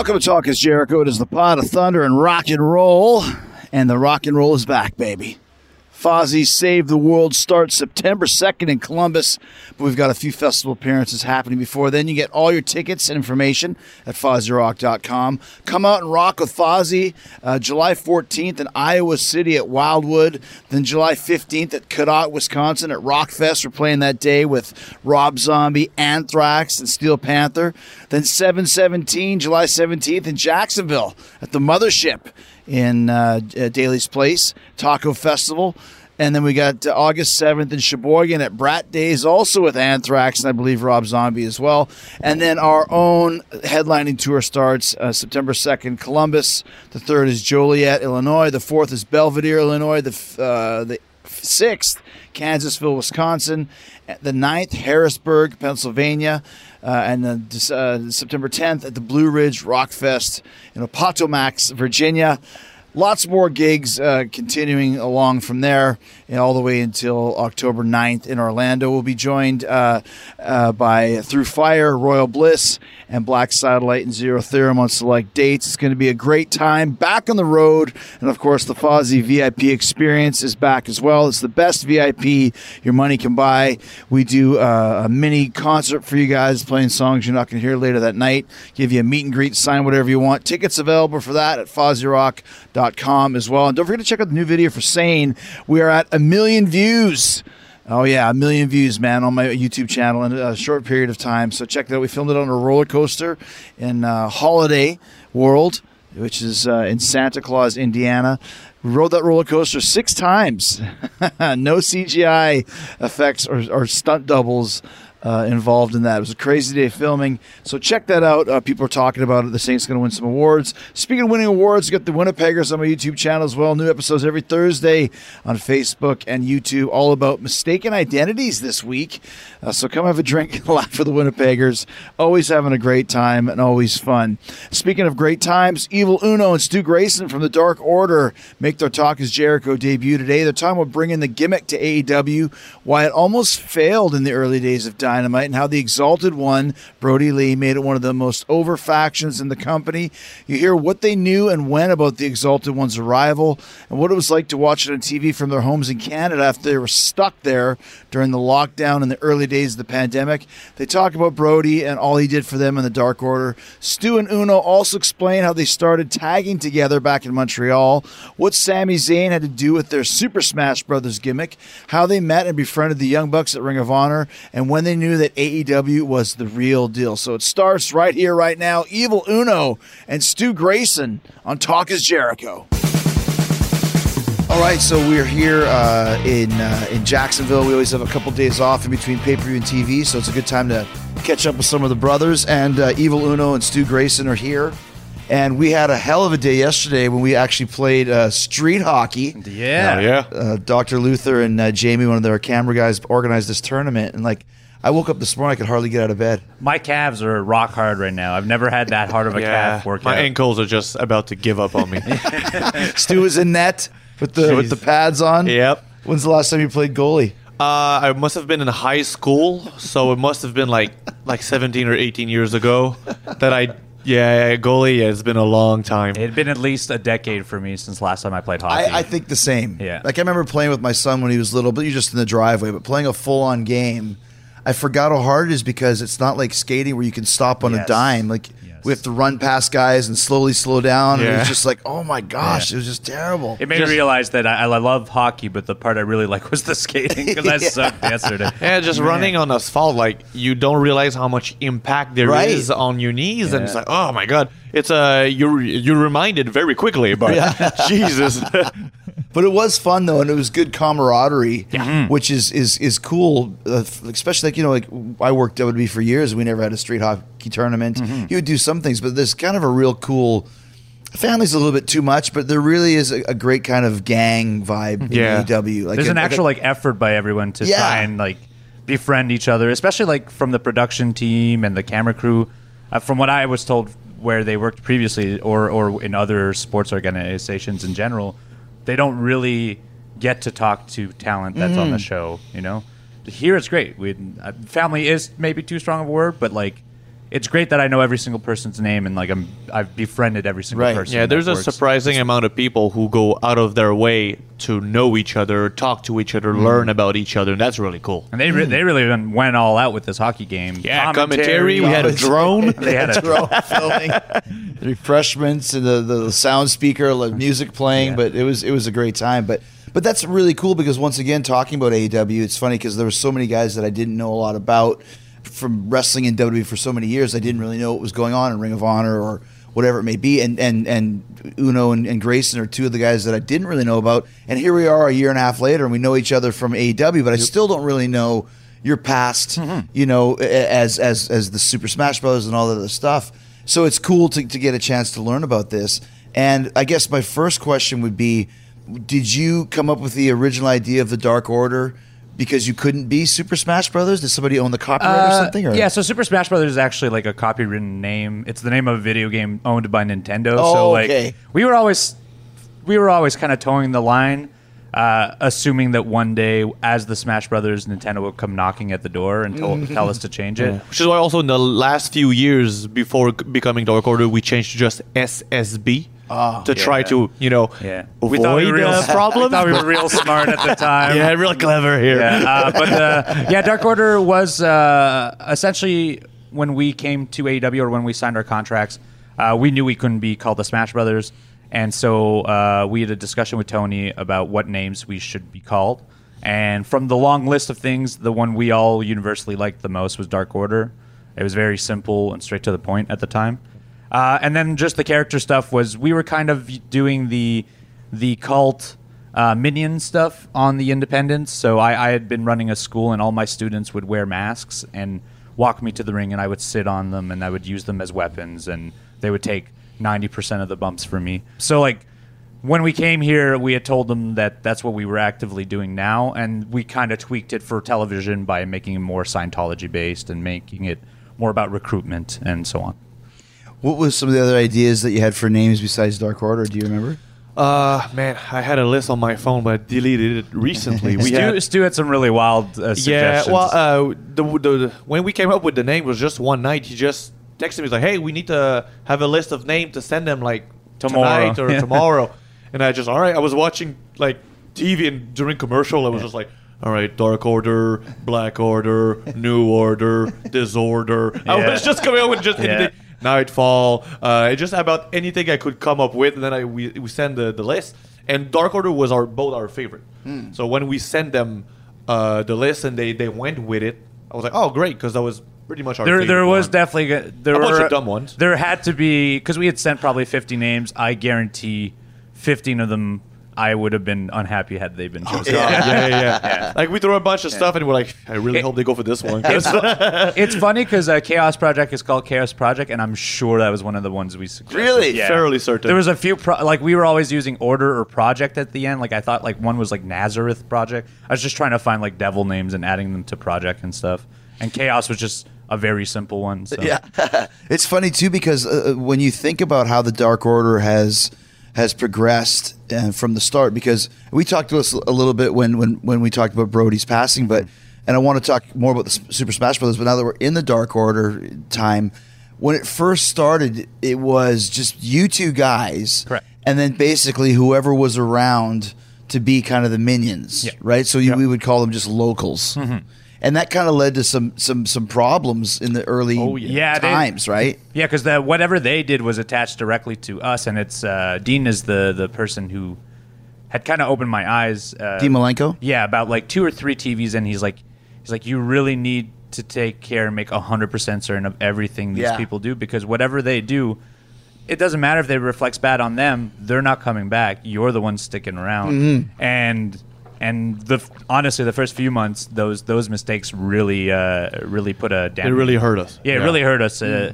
Welcome to Talk is Jericho. It is the pot of thunder and rock and roll, and the rock and roll is back, baby. Fozzy Save the World starts September 2nd in Columbus, but we've got a few festival appearances happening before then. You get all your tickets and information at FozzyRock.com. Come out and rock with Fozzy uh, July 14th in Iowa City at Wildwood, then July 15th at Cadott, Wisconsin at Rockfest. We're playing that day with Rob Zombie, Anthrax, and Steel Panther. Then 717, July 17th in Jacksonville at the Mothership in uh, uh, Daily's Place Taco Festival. And then we got uh, August 7th in Sheboygan at Brat Days, also with Anthrax and I believe Rob Zombie as well. And then our own headlining tour starts uh, September 2nd, Columbus. The third is Joliet, Illinois. The fourth is Belvidere, Illinois. The, uh, the sixth, Kansasville, Wisconsin. The ninth, Harrisburg, Pennsylvania. Uh, and then uh, September 10th at the Blue Ridge Rock Fest in Appomattox, Virginia. Lots more gigs uh, continuing along from there and all the way until October 9th in Orlando. We'll be joined uh, uh, by Through Fire, Royal Bliss, and Black Satellite and Zero Theorem on select dates. It's going to be a great time back on the road. And of course, the Fozzy VIP experience is back as well. It's the best VIP your money can buy. We do uh, a mini concert for you guys playing songs you're not going to hear later that night. Give you a meet and greet, sign whatever you want. Tickets available for that at FozzyRock.com as well. And don't forget to check out the new video for Sane. We are at a million views. Oh yeah, a million views, man, on my YouTube channel in a short period of time. So check that out. We filmed it on a roller coaster in uh, Holiday World, which is uh, in Santa Claus, Indiana. We rode that roller coaster six times. no CGI effects or, or stunt doubles uh, involved in that. It was a crazy day filming. So check that out. Uh, people are talking about it. The Saints going to win some awards. Speaking of winning awards, got the Winnipeggers on my YouTube channel as well. New episodes every Thursday on Facebook and YouTube, all about mistaken identities this week. Uh, so come have a drink and laugh for the Winnipeggers. Always having a great time and always fun. Speaking of great times, Evil Uno and Stu Grayson from the Dark Order make their Talk is Jericho debut today. They're talking about bringing the gimmick to AEW, why it almost failed in the early days of Dynamite, and how the Exalted One, Brodie Lee, made it one of the most over factions in the company. You hear what they knew and when about the Exalted One's arrival, and what it was like to watch it on TV from their homes in Canada after they were stuck there during the lockdown in the early days of the pandemic. They talk about Brodie and all he did for them in the Dark Order. Stu and Uno also explain how they started tagging together back in Montreal, what Sami Zayn had to do with their Super Smash Brothers gimmick, how they met and befriended the Young Bucks at Ring of Honor, and when they knew that AEW was the real deal. So it starts right here, right now. Evil Uno and Stu Grayson on Talk is Jericho. All right, so we're here uh, in uh, in Jacksonville. We always have a couple days off in between pay per view and TV, so it's a good time to catch up with some of the brothers. And uh, Evil Uno and Stu Grayson are here. And we had a hell of a day yesterday when we actually played uh, street hockey. Yeah. yeah. Uh, Dr. Luther and uh, Jamie, one of their camera guys, organized this tournament. And like, I woke up this morning, I could hardly get out of bed. My calves are rock hard right now. I've never had that hard of a Yeah. calf workout. My ankles are just about to give up on me. Stu was in net with the with the pads on. yep. When's the last time you played goalie? Uh, I must have been in high school, so it must have been like like 17 or 18 years ago that I Yeah, goalie. Yeah, it's been a long time. It had been at least a decade for me since last time I played hockey. I, I think the same. Yeah. Like I remember playing with my son when he was little, but you're just in the driveway. But playing a full on game, I forgot how hard it is because it's not like skating where you can stop on a dime. Like Yes. we have to run past guys and slowly slow down. And it was just like, oh my gosh, it was just terrible. It made me realize that I, I love hockey, but the part I really like was the skating because I sucked yesterday. Yeah, just running on asphalt, like you don't realize how much impact there is Right. on your knees, and it's like, oh my god, it's uh, you're you're reminded very quickly, but Jesus, But it was fun though, and it was good camaraderie, Mm-hmm. which is is is cool. Uh, especially like you know, like I worked WWE for years. We never had a street hockey tournament. Mm-hmm. You would do some things, but there's kind of a real cool. Family's a little bit too much, but there really is a, a great kind of gang vibe Yeah. in AEW. Like There's a- an like a- actual like effort by everyone to Yeah. try and like befriend each other, especially like from the production team and the camera crew. Uh, from what I was told, where they worked previously, or or in other sports organizations in general, they don't really get to talk to talent that's on the Mm. show. You know, here it's great. We uh, family is maybe too strong of a word, but like. It's great that I know every single person's name and like I'm I've befriended every single Right. person. yeah, there's a works. surprising amount of people who go out of their way to know each other, talk to each other, learn about each other, and that's really cool. And they re- they really went went all out with this hockey game. Yeah, commentary. We had a drone. They had a drone filming, the refreshments and the, the sound speaker, the music playing. Yeah. But it was it was a great time. But but that's really cool because once again, talking about AEW, it's funny because there were so many guys that I didn't know a lot about from wrestling in WWE for so many years. I didn't really know what was going on in Ring of Honor or whatever it may be. And and and Uno and, and Grayson are two of the guys that I didn't really know about. And here we are a year and a half later, and we know each other from AEW, but I still don't really know your past, mm-hmm. you know, as as as the Super Smash Bros. and all that other stuff. So it's cool to, to get a chance to learn about this. And I guess my first question would be Did you come up with the original idea of the Dark Order because you couldn't be Super Smash Brothers? Did somebody own the copyright or Uh, something? Or? Yeah, so Super Smash Brothers is actually like a copywritten name. It's the name of a video game owned by Nintendo. Oh, so like okay. we were always we were always kind of towing the line, uh, assuming that one day, as the Smash Brothers, Nintendo would come knocking at the door and tell, tell us to change it. Which is why also in the last few years before becoming Dark Order, we changed to just SSB to try yeah. to, you know, Yeah, avoid we thought we were real, uh, problems. We thought we were real smart at the time. yeah, real clever here. yeah, uh, but uh, yeah, Dark Order was uh, essentially when we came to AEW or when we signed our contracts, uh, we knew we couldn't be called the Smash Brothers, and so uh, we had a discussion with Tony about what names we should be called. And from the long list of things, the one we all universally liked the most was Dark Order. It was very simple and straight to the point at the time. Uh, and then just the character stuff was we were kind of doing the the cult uh, minion stuff on the independents. So I, I had been running a school, and all my students would wear masks and walk me to the ring, and I would sit on them, and I would use them as weapons, and they would take ninety percent of the bumps for me. So like when we came here, we had told them that that's what we were actively doing now, and we kind of tweaked it for television by making it more Scientology based and making it more about recruitment and so on. What was some of the other ideas that you had for names besides Dark Order? Do you remember? Uh, man, I had a list on my phone, but I deleted it recently. we Stu, had, Stu had some really wild uh, yeah, well, uh, the, the, the when we came up with the name was just one night. He just texted me he's like, "Hey, we need to have a list of names to send them like Tomorrow." tonight or Yeah. tomorrow." And I just, all right. I was watching like TV and during commercial, I was just like. All right, Dark Order, Black Order, New Order, Disorder. I was just coming up with just Yeah. anything. Nightfall, uh, just about anything I could come up with, and then I we, we send the, the list. And Dark Order was our both our favorite. Hmm. So when we sent them uh, the list and they, they went with it, I was like, oh great, because that was pretty much our. there, there was one. definitely go- there A bunch were of dumb ones. There had to be because we had sent probably fifty names. I guarantee fifteen of them I would have been unhappy had they been chosen. yeah, yeah, yeah, yeah. Like we threw a bunch of stuff and we're like, I really hope they go for this one. 'cause- it's funny because uh, Chaos Project is called Chaos Project, and I'm sure that was one of the ones we suggested. Really? Yeah. Fairly certain. There was a few pro- like we were always using Order or Project at the end. Like I thought like one was like Nazareth Project. I was just trying to find like devil names and adding them to Project and stuff. And Chaos was just a very simple one. So. Yeah, it's funny too because uh, when you think about how the Dark Order has has progressed uh, from the start, because we talked to us a little bit when when when we talked about Brodie's passing, but and I want to talk more about the Super Smash Brothers. But now that we're in the Dark Order time, when it first started, it was just you two guys, Correct. and then basically whoever was around to be kind of the minions, Yeah. Mm-hmm. right? So you, we would call them just locals, and that kind of led to some some some problems in the early Oh, yeah. Yeah, they- times, right? Yeah, because the whatever they did was attached directly to us, and it's uh, Dean is the the person who had kind of opened my eyes. Uh, Dean Malenko? Yeah, about like two or three TVs, and he's like, he's like, you really need to take care and make hundred percent certain of everything these Yeah. people do because whatever they do. It doesn't matter if it reflects bad on them; they're not coming back. You're the one sticking around, Mm-hmm. and and the honestly, the first few months, those those mistakes really uh, really put a It really hurt us. yeah, it really hurt us. Mm. Uh,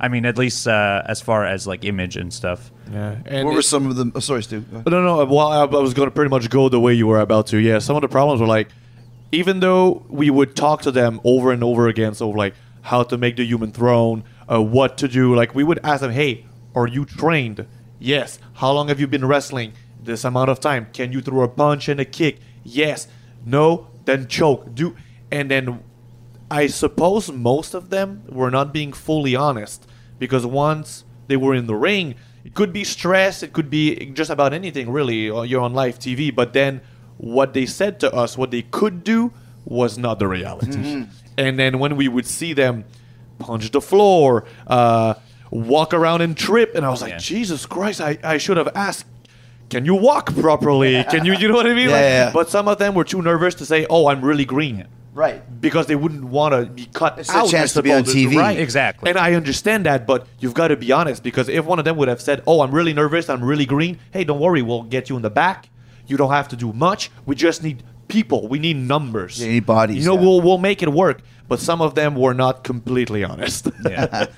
I mean, at least uh, as far as like image and stuff. Yeah. And what it- were some of the? Oh, sorry, Stu. No, no. Well, I, I was going to pretty much go the way you were about to. Yeah, some of the problems were like, even though we would talk to them over and over again, so like how to make the human throne, uh, what to do, like we would ask them, hey, are you trained? Yes. How long have you been wrestling? This amount of time. Can you throw a punch and a kick? Yes. No. Then choke. Do and then I suppose most of them were not being fully honest because once they were in the ring, it could be stress, it could be just about anything really. or You're on live TV, but then what they said to us, what they could do, was not the reality. And then when we would see them punch the floor, uh, walk around and trip, and I was like, Yeah. Jesus Christ, I, I should have asked. Can you walk properly? Can you, you know what I mean? Yeah, Like, yeah, yeah. But some of them were too nervous to say, "Oh, I'm really green." Right. because they wouldn't want to be cut It's a out. chance I to be on TV. right? Exactly. And I understand that, but you've got to be honest because if one of them would have said, "Oh, I'm really nervous. I'm really green," hey, don't worry, we'll get you in the back. You don't have to do much. We just need people. We need numbers. Yeah, you need bodies, You know, yeah. we'll we'll make it work. But some of them were not completely honest. Yeah.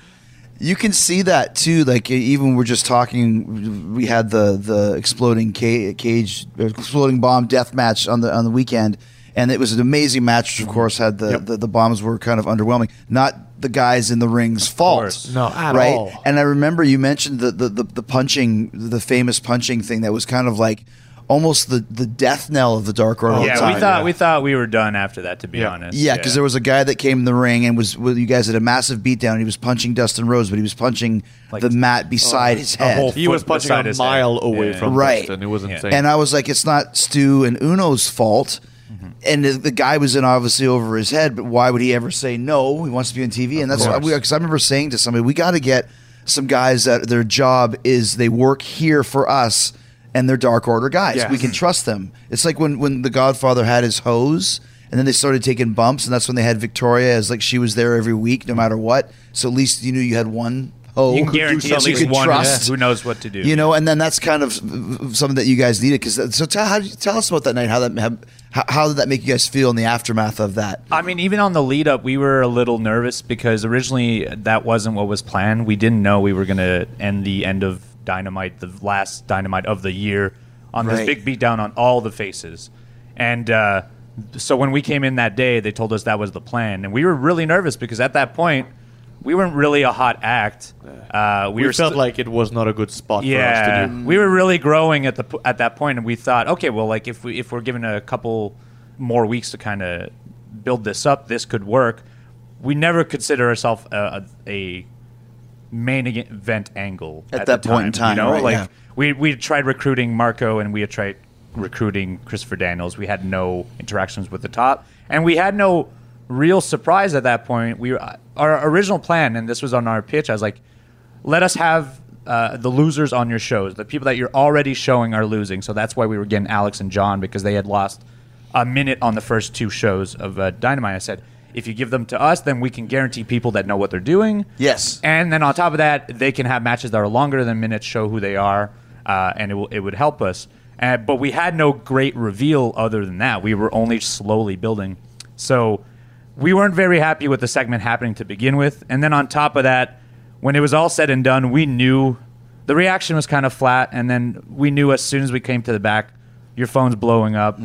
You can see that too. Like even we're just talking. We had the the exploding ca- cage, exploding bomb death match on the on the weekend, and it was an amazing match. Which of course had the, Yep. the the bombs were kind of underwhelming. Not the guys in the ring's fault. No, at right? all. And I remember you mentioned the, the the the punching, the famous punching thing that was kind of like almost the the death knell of the Dark Order. yeah, time. we thought yeah. we thought we were done after that. To be Yeah. honest. Yeah, because there was a guy that came in the ring and was well, you guys had a massive beatdown. And he was punching Dustin Rhodes, but he was punching Like- the mat beside his head. whole he was Foot punching beside a his head. mile away Yeah. from Right. Dustin. It was Yeah. insane. and I was like, it's not Stu and Uno's fault. Mm-hmm. And the, the guy was in obviously over his head, but why would he ever say no? He wants to be on TV, and that's course. because I remember saying to somebody, we got to get some guys that their job is they work here for us, and they're Dark Order guys. Yes. We can trust them. It's like when when the Godfather had his hose. And then they started taking bumps, and that's when they had Victoria as like she was there every week, no matter what. So at least you knew you had one hoe. You can guarantee at least you could one trust. who knows what to do. You know, and then that's kind of something that you guys needed. Because so tell how, tell us about that night. How that how, how did that make you guys feel in the aftermath of that? I mean, even on the lead up, we were a little nervous because originally that wasn't what was planned. We didn't know we were going to end the end of Dynamite, the last Dynamite of the year, on Right. this big beatdown on all the faces. And uh, so when we came in that day, they told us that was the plan. And we were really nervous because at that point, we weren't really a hot act. Uh, we, we were felt st- like it was not a good spot for us yeah, to do. we were really growing at the at that point, and we thought, okay, well, like if we if we're given a couple more weeks to kind of build this up, this could work. We never consider ourselves a, a, a main event angle At at, that point in time, You know, right, like yeah. we we tried recruiting Marko, and we had tried recruiting Christopher Daniels. We had no interactions with the top, and we had no real surprise at that point. We our original plan, and this was on our pitch. I was like, let us have uh, the losers on your shows. The people that you're already showing are losing. So that's why we were getting Alex and John because they had lost a minute on the first two shows of uh, Dynamite. I said, if you give them to us, then we can guarantee people that know what they're doing. Yes. And then on top of that, they can have matches that are longer than minutes, show who they are, uh, and it, will, it would help us. Uh, but we had no great reveal other than that. We were only slowly building. So we weren't very happy with the segment happening to begin with. And then on top of that, when it was all said and done, we knew the reaction was kind of flat. And then we knew as soon as we came to the back, your phone's blowing up.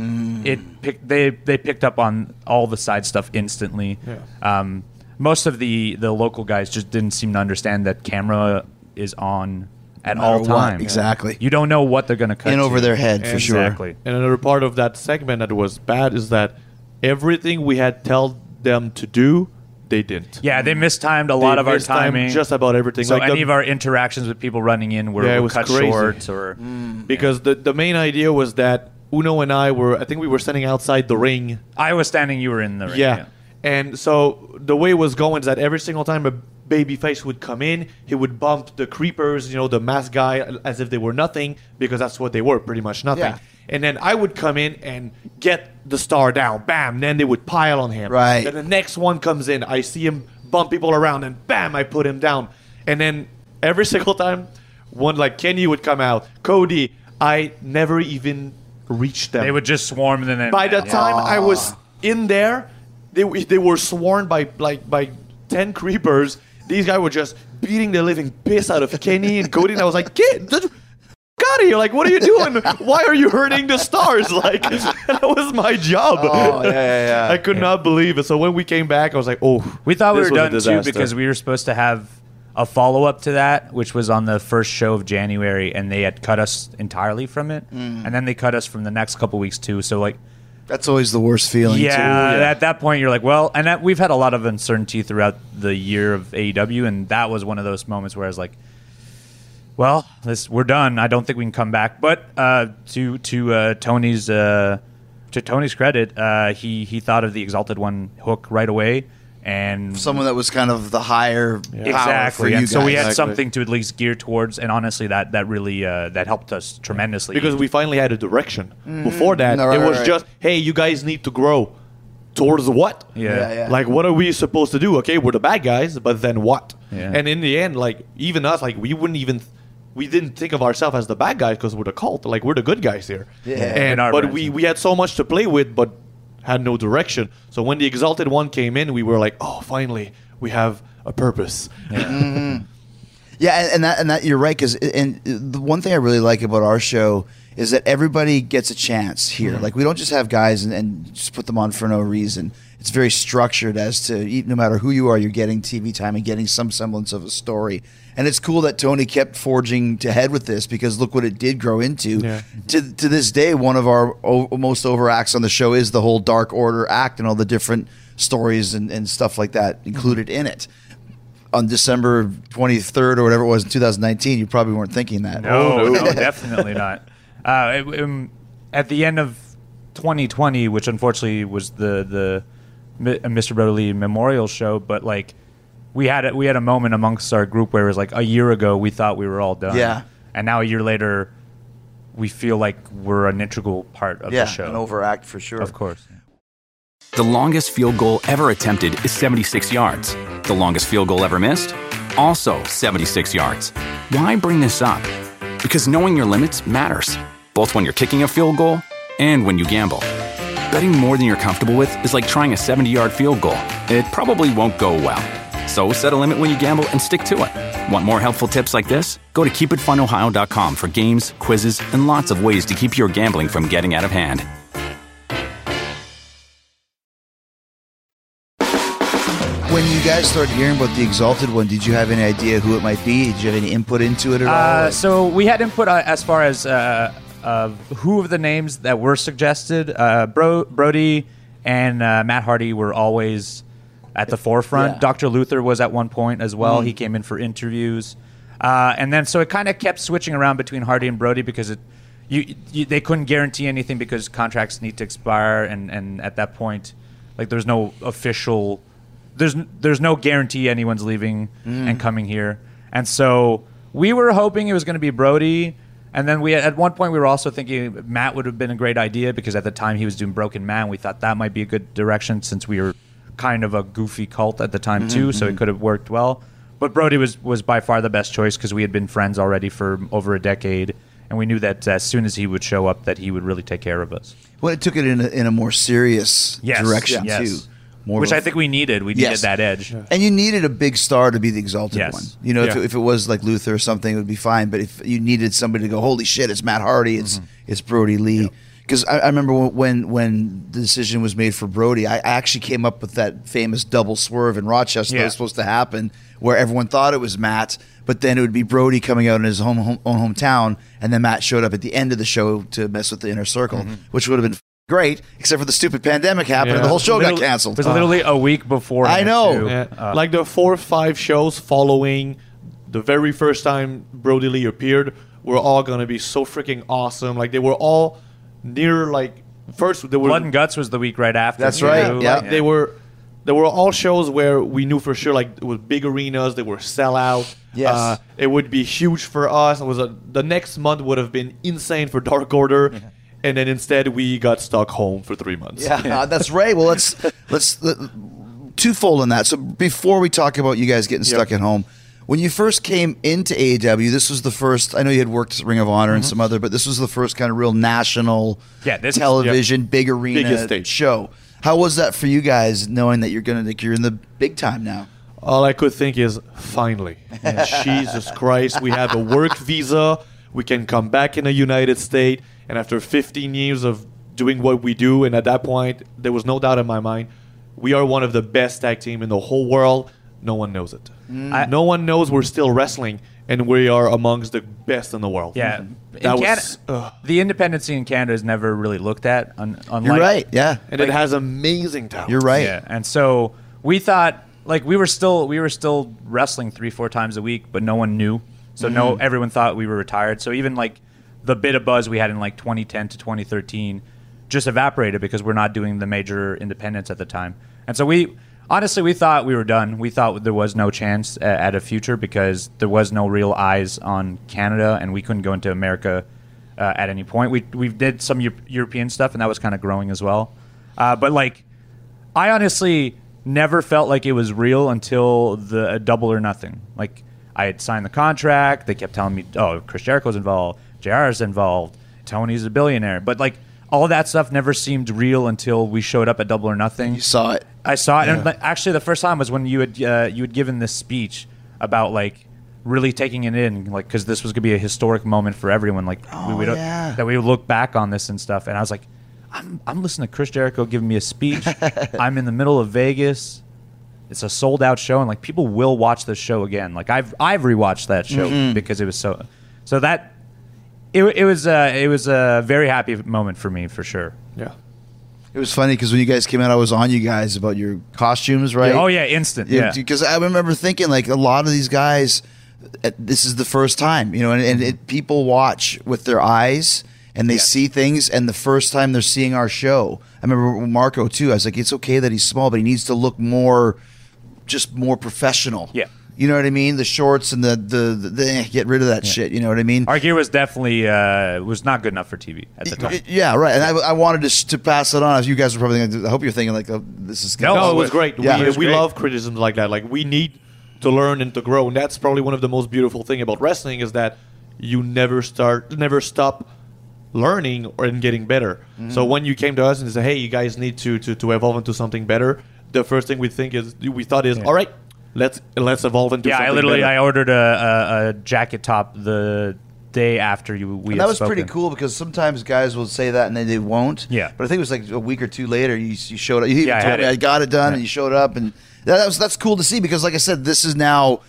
It picked, they they picked up on all the side stuff instantly. Yeah. Um, most of the the local guys just didn't seem to understand that camera is on at No matter all what, times. exactly. You don't know what they're going to cut In over to. their head, for sure. Exactly. And another part of that segment that was bad is that everything we had tell them to do, they didn't. Yeah, they mistimed a lot They of our timing. just about everything. so Like any the- of our interactions with people running in were, Yeah, it were was cut crazy. short or mm. because the the main idea was that Uno and I were I think we were standing outside the ring. I was standing, you were in the ring. Yeah. And so the way it was going is that every single time a baby face would come in, he would bump the creepers, you know, the mask guy as if they were nothing because that's what they were, pretty much nothing. Yeah. And then I would come in and get the star down, bam. Then they would pile on him. Right. Then the next one comes in, I see him bump people around, and bam, I put him down. And then every single time, one like Kenny would come out, Cody, I never even reached them. They would just swarm and then By the time I was in there, they they were sworn by like by ten creepers. These guys were just beating the living piss out of Kenny and Cody, and I was like, "Get the f- out of here! Like, what are you doing? Why are you hurting the stars? Like, that was my job. Oh, yeah, yeah, yeah. I could not believe it. So when we came back, I was like, "Oh, We thought we were done too because we were supposed to have a follow up to that, which was on the first show of January, and they had cut us entirely from it, Mm. and then they cut us from the next couple weeks too. So like, That's always the worst feeling. yeah, too. at that point you're like, well, and that, we've had a lot of uncertainty throughout the year of AEW, and that was one of those moments where I was like. Well, this we're done. I don't think we can come back. But uh, to to uh, Tony's uh, to Tony's credit, uh, he he thought of the Exalted One hook right away, and Someone that was kind of the higher power for exactly. you And so we had Exactly. something to at least gear towards, and honestly, that that really uh, that helped us tremendously. because we finally had a direction. Before that, No, right, it was right. just, hey, you guys need to grow. Towards what? yeah, Yeah, yeah. Like, what are we supposed to do? Okay, we're the bad guys, but then what? Yeah. And in the end, like, even us, like, we wouldn't even, we didn't think of ourselves as the bad guys because we're the cult. Like, we're the good guys here. Yeah. And our but branch, we we had so much to play with, but had no direction. So when the exalted one came in, we were like, oh, finally, we have a purpose. Yeah, and, and that and that you're right because and the one thing I really like about our show is that everybody gets a chance here. Mm-hmm. Like we don't just have guys and, and just put them on for no reason. It's very structured as to e- no matter who you are, you're getting TV time and getting some semblance of a story. And it's cool that Tony kept forging ahead with this because look what it did grow into. Yeah. To to this day, one of our o- most over acts on the show is the whole Dark Order act and all the different stories and, and stuff like that included in it on December 23rd or whatever it was in 2019, you probably weren't thinking that. No, no, definitely not. Uh, it- um, at the end of 2020, which unfortunately was the the Mi- Mr. Uh, Brodie Lee Memorial Show, but like we had a, we had a moment amongst our group where it was like a year ago we thought we were all done, Yeah. and now a year later we feel like we're an integral part of yeah, the show. an overact for sure. of course. The longest field goal ever attempted is 76 yards. The longest field goal ever missed? Also 76 yards. Why bring this up? Because knowing your limits matters, both when you're kicking a field goal and when you gamble. Betting more than you're comfortable with is like trying a 70 yard field goal, it probably won't go well. So set a limit when you gamble and stick to it. Want more helpful tips like this? Go to keepitfunohio.com for games, quizzes, and lots of ways to keep your gambling from getting out of hand. When you guys started hearing about the Exalted One, did you have any idea who it might be? Did you have any input into it at all? Uh, Like- so we had input uh, as far as uh, of who of the names that were suggested. Uh, Bro- Brodie and uh, Matt Hardy were always at the forefront. Yeah. Dr. Luther was at one point as well. He came in for interviews, uh, and then so it kind of kept switching around between Hardy and Brodie because it. You, you, they couldn't guarantee anything because contracts need to expire, and, and at that point, like there's no official there's there's no guarantee anyone's leaving and coming here. And so we were hoping it was going to be Brodie. And then we at one point we were also thinking Matt would have been a great idea because at the time he was doing Broken Man. We thought that might be a good direction since we were kind of a goofy cult at the time too, so it mm-hmm. could have worked well. But Brodie was was by far the best choice because we had been friends already for over a decade, and we knew that as soon as he would show up, that he would really take care of us. well, it took it in a, in a more serious Yes, direction yes. too. More Which of a- I think we needed. We needed Yes. that edge. And you needed a big star to be the exalted Yes. one. You know, if, it, if it was like Luther or something, it would be fine. But if you needed somebody to go, holy shit, it's Matt Hardy, it's Mm-hmm. it's Brodie Lee. Because I, I remember when when the decision was made for Brodie, I, I actually came up with that famous double swerve in Rochester that was supposed to happen, where everyone thought it was Matt, but then it would be Brodie coming out in his home, home own hometown, and then Matt showed up at the end of the show to mess with the inner circle, Mm-hmm. which would have been great, except for the stupid pandemic happened and the whole show got canceled. It was literally a week before. I know. Yeah. like the four or five shows following the very first time Brodie Lee appeared were all gonna be so freaking awesome. Like they were all near like first they were Blood and Guts was the week right after. That's too. right, yeah. Like, they were they were all shows where we knew for sure like it was big arenas they were sellout Yes. uh, it would be huge for us it was a, the next month would have been insane for dark order and then instead we got stuck home for three months Yeah, uh, that's right. Well, let's let's let, twofold on that. So before we talk about you guys getting stuck at home, when you first came into AEW, this was the first. I know you had worked at Ring of Honor and some other, but this was the first kind of real national, Yeah, this is- television, big arena stage. show. How was that for you guys, knowing that you're gonna you're in the big time now? All I could think is, finally, Jesus Christ, we have a work visa. We can come back in the United States. And after 15 years of doing what we do, and at that point, there was no doubt in my mind, we are one of the best tag team in the whole world. No one knows it. I- no one knows we're still wrestling, and we are amongst the best in the world. Yeah, in That was, Canada, the independent scene in Canada is never really looked at. Un, unlike, You're right. Yeah, and it has amazing talent. you're right. Yeah, and so we thought like we were still we were still wrestling three four times a week, but no one knew. So no, Mm-hmm. everyone thought we were retired. So even like the bit of buzz we had in like 2010 to 2013 just evaporated because we're not doing the major independents at the time. And so we honestly we thought we were done. We thought there was no chance at a future because there was no real eyes on Canada, and we couldn't go into America uh, at any point. We we did some Eu- European stuff, and that was kind of growing as well. Uh, but like I honestly never felt like it was real until the uh, double or nothing. Like I had signed the contract. They kept telling me, "Oh, Chris Jericho's involved. JR is involved. Tony's a billionaire." But like all that stuff never seemed real until we showed up at Double or Nothing. You saw it. I saw it, and actually, the first time was when you had uh, you had given this speech about like really taking it in, like because this was gonna be a historic moment for everyone. Like we would Oh, yeah. that we would look back on this and stuff, and I was like, I'm I'm listening to Chris Jericho giving me a speech. I'm in the middle of Vegas. It's a sold out show, and like people will watch this show again. Like I've I've rewatched that show Mm-hmm. because it was so so that it, it was uh, it was a very happy moment for me for sure. Yeah. It was funny because when you guys came out, I was on you guys about your costumes, right? Oh yeah, instant. Yeah. because I remember thinking like a lot of these guys, uh, this is the first time, you know, and, and it, people watch with their eyes and they see things, and the first time they're seeing our show. I remember Marko too. I was like, it's okay that he's small, but he needs to look more, just more professional. Yeah. You know what I mean? The shorts and the the, the, the eh, get rid of that shit. You know what I mean? Our gear was definitely uh, was not good enough for TV at the time. Yeah, right. And I, I wanted to, to pass it on. As you guys are probably, gonna I hope you're thinking like, oh, this is No, No, it was great. yeah. we was we great. love criticisms like that. Like we need to learn and to grow, and that's probably one of the most beautiful thing about wrestling is that you never start, never stop learning or and getting better. Mm-hmm. So when you came to us and said, "Hey, you guys need to to, to evolve into something better," the first thing we think is we thought is, "All right, let's let's evolve into Yeah, something I literally better." I ordered a, a, a jacket top the day after you we And that was pretty cool because sometimes guys will say that and then they won't. Yeah. But I think it was like a week or two later you, you showed up. You Yeah, I told had me. I got it done Yeah. and you showed up and that, that was that's cool to see because like I said, this is now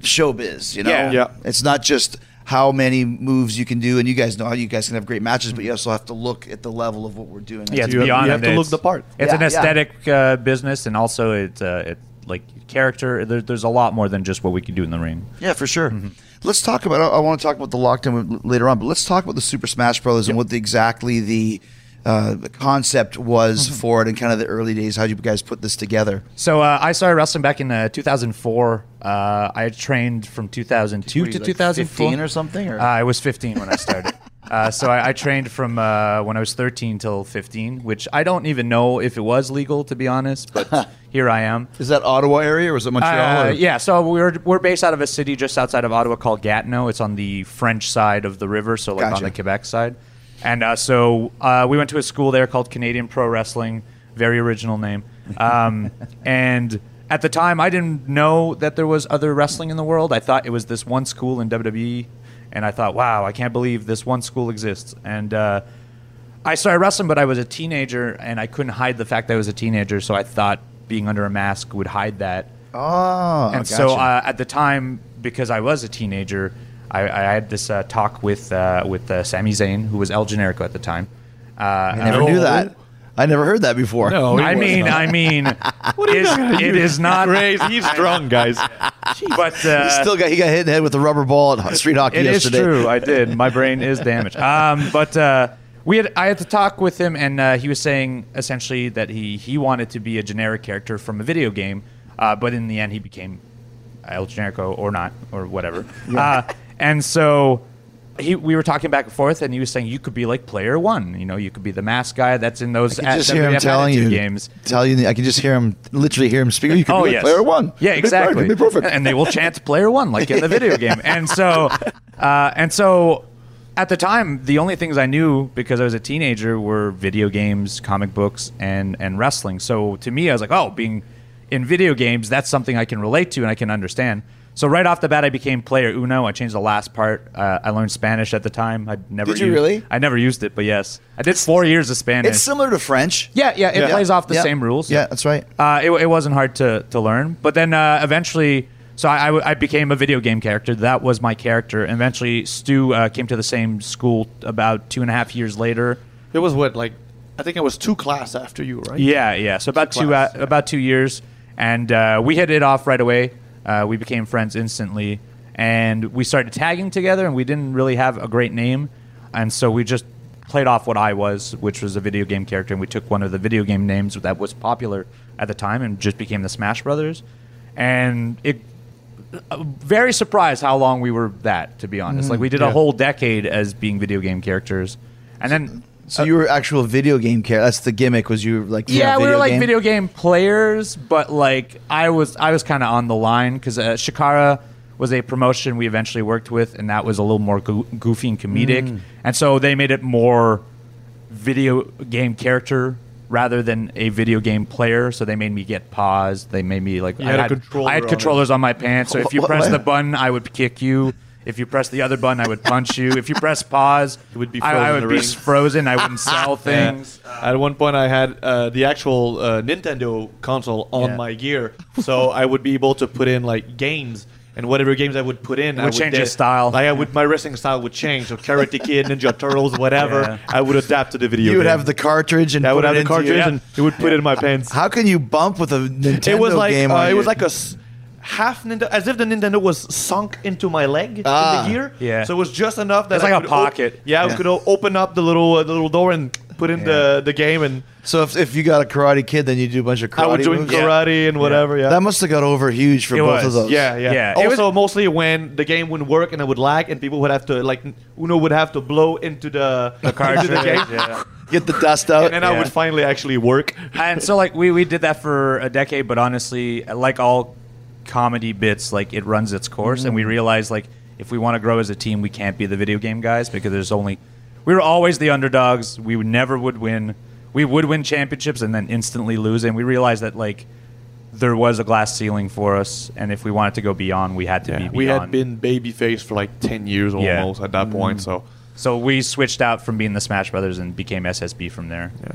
showbiz. You know, Yeah. Yeah. It's not just how many moves you can do, and you guys know how you guys can have great matches, but you also have to look at the level of what we're doing. Yeah, it's You have- beyond you have it. to look the part. It's Yeah, an yeah. aesthetic uh, business, and also it's uh, it like character. There, there's a lot more than just what we can do in the ring. Yeah, for sure. Mm-hmm. Let's talk about. I, I want to talk about the lockdown later on, but let's talk about the Super Smash Brothers and what the, exactly the, uh, the concept was Mm-hmm. for it, and kind of the early days. How would you guys put this together? So uh, I started wrestling back in uh, 2004. Uh, I trained from 2002 to like, 2004 15 or something, or? Uh, I was 15 when I started. Uh, so I, I trained from uh, when I was 13 till 15, which I don't even know if it was legal to be honest, but here I am. Is that Ottawa area or was it Montreal? Uh, yeah, so we're we're based out of a city just outside of Ottawa called Gatineau. It's on the French side of the river, so like Gotcha. on the Quebec side. And uh, so uh, we went to a school there called Canadian Pro Wrestling. Very original name. Um, and at the time, I didn't know that there was other wrestling in the world. I thought it was this one school in WWE, and I thought, wow, I can't believe this one school exists. And uh, I started wrestling, but I was a teenager, and I couldn't hide the fact that I was a teenager. So I thought being under a mask would hide that Oh, and gotcha. so uh, at the time, because I was a teenager, I, I had this uh, talk with uh, with uh, Sami Zayn, who was El Generico at the time. Uh, I never uh, knew that. I never heard that before. No, he I mean, not. I mean, are you it use? not. crazy. He's drunk, guys. But uh, He still got he got hit in the head with a rubber ball at street hockey It is yesterday. true. I did. My brain is damaged. Um, but uh, we had I had to talk with him, and uh, he was saying essentially that he he wanted to be a generic character from a video game, uh, but in the end he became El Generico or not or whatever. Uh, and so. He, we were talking back and forth, and he was saying you could be like player one. You know, you could be the mask guy that's in those. I can just hear him telling you games. Tell you, I can just hear him, literally hear him speak. You could Oh be like yes, player one. Yeah, It'd be perfect, exactly. be perfect. And they will chant player one like in the video game. And so, uh, and so, at the time, the only things I knew because I was a teenager were video games, comic books, and and wrestling. So to me, I was like, oh, being in video games, that's something I can relate to and I can understand. So right off the bat, I became player Uno. I changed the last part. Uh, I learned Spanish at the time. I never Did you used- really? I never used it, but yes, I did four years of Spanish. It's similar to French. yeah, yeah, it Yeah. plays off the Yeah. same rules. Yeah, that's right. Uh, it, it wasn't hard to, to learn. But then uh, eventually, so I I became a video game character. That was my character. And eventually, Stu uh, came to the same school about two and a half years later. It was what like I think it was two class after you, right? Yeah, yeah. So about two class, uh, yeah. about two years, and uh, we hit it off right away. Uh, we became friends instantly, and we started tagging together. And we didn't really have a great name, and so we just played off what I was, which was a video game character, and we took one of the video game names that was popular at the time, and just became the Smash Brothers. And it uh, very surprised how long we were that. To be honest, like we did a whole decade as being video game characters, and then So you were actual video game character. That's the gimmick. Was you like yeah, we were like game? video game players, but like I was, I was kind of on the line because uh, Chikara was a promotion we eventually worked with, and that was a little more goo- goofy and comedic, Mm. and so they made it more video game character rather than a video game player. So they made me get paused. They made me like You I had a had, controller I had on controllers on my pants. So if you What- press what? the button, I would kick you. If you press the other button, I would punch you. If you press pause, it would be I, frozen I in would be ring. frozen. I wouldn't sell things. At one point, I had uh, the actual uh, Nintendo console on Yeah. my gear, so I would be able to put in like games. And whatever games I would put in, I would would change de- your style. Like I would, my wrestling style would change. So Karate Kid, Ninja Turtles, whatever, Yeah. I would adapt to the video. You would game. have the cartridge and I would have the cartridge, your- and it would put it in my pants. How can you bump with a Nintendo it was like game? uh, it was like a s- half Nintendo, as if the Nintendo was sunk into my leg Ah. in the gear. Yeah. So it was just enough that It's I like a could pocket. yeah, I could o- open up the little uh, the little door and put in the the game, and so if, if you got a Karate Kid, then you do a bunch of karate I would doing moves? karate and whatever. Yeah. That must have got over huge for It both of those. yeah, yeah. Yeah, it Also, mostly when the game wouldn't work and it would lag, and people would have to like Uno would have to blow into the The cartridge. into the game, yeah. Get the dust out. and then I would finally actually work. and so like we, we did that for a decade but honestly like all comedy bits like it runs its course and we mm. realized like if we want to grow as a team we can't be the video game guys because there's only we were always the underdogs we would never would win we would win championships and then instantly lose and we realized that like there was a glass ceiling for us and if we wanted to go beyond we had to be beyond. we had been babyface for like ten years Yeah. almost at that point. Mm-hmm. So so we switched out from being the smash brothers and became ssb from there yeah.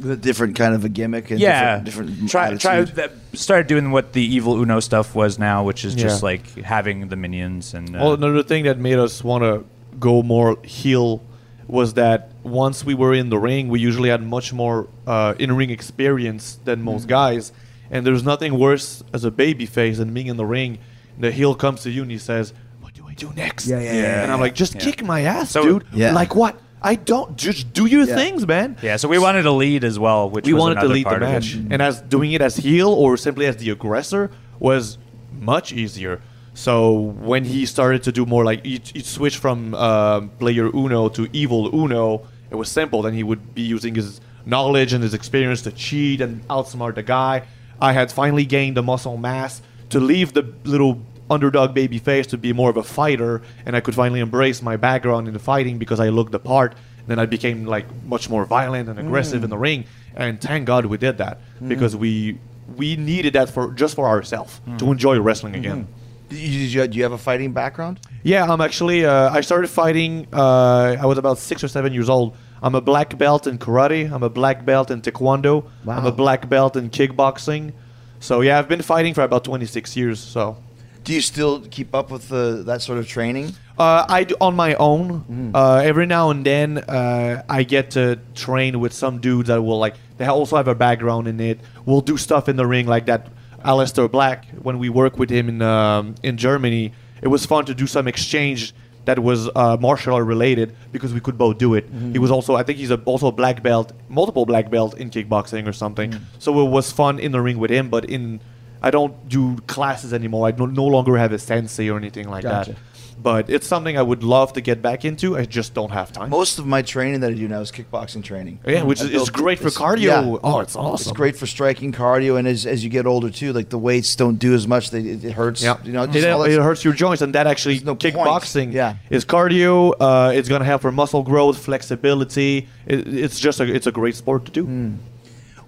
With a different kind of a gimmick. And yeah, different, different try try attitude. that, started doing what the evil Uno stuff was now, which is just Yeah. like having the minions and uh, Well, another thing that made us want to go more heel was that once we were in the ring, we usually had much more uh, in-ring experience than most guys. And there's nothing worse as a baby face than being in the ring. The heel comes to you and he says, "What do I do next?" Yeah, yeah, yeah, And I'm like, "Just Yeah. kick my ass, So- dude." Yeah. Like what? I don't just do your Yeah. things, man. yeah. So we wanted to lead as well, which we was wanted to another lead the part of it. match, and as doing it as heel or simply as the aggressor was much easier. So when he started to do more like he, he switched from uh, player Uno to evil Uno, it was simple. Then he would be using his knowledge and his experience to cheat and outsmart the guy. I had finally gained the muscle mass to leave the little underdog baby face to be more of a fighter, and I could finally embrace my background in the fighting because I looked the part. Then I became like much more violent and aggressive in the ring, and thank God we did that because we we needed that for just for ourselves to enjoy wrestling again. Did you, do you have a fighting background? Yeah, I'm actually. Uh, I started fighting. Uh, I was about six or seven years old. I'm a black belt in karate. I'm a black belt in taekwondo. I'm a black belt in kickboxing. So yeah, I've been fighting for about 26 years. So Do you still keep up with the, that sort of training? uh, I do on my own. Uh, every now and then, uh, I get to train with some dudes that will like They also have a background in it. We'll do stuff in the ring like that. Aleister Black, when we work with him in um, in Germany, it was fun to do some exchange that was uh, martial art related because we could both do it. He was also, I think, he's a, also a black belt, multiple black belt in kickboxing or something. So it was fun in the ring with him. But in, I don't do classes anymore. I no, no longer have a sensei or anything like Gotcha. that. But it's something I would love to get back into. I just don't have time. Most of my training that I do now is kickboxing training. Yeah, which I is- built- is great for it's- cardio. Oh, it's awesome. It's great for striking cardio, and as, as you get older too, like the weights don't do as much. They, it, it hurts. Yeah, you know, it, just all it hurts your joints, and that actually There's no point. kickboxing Yeah. is cardio. Uh, it's gonna help for muscle growth, flexibility. It, it's just a it's a great sport to do. Hmm.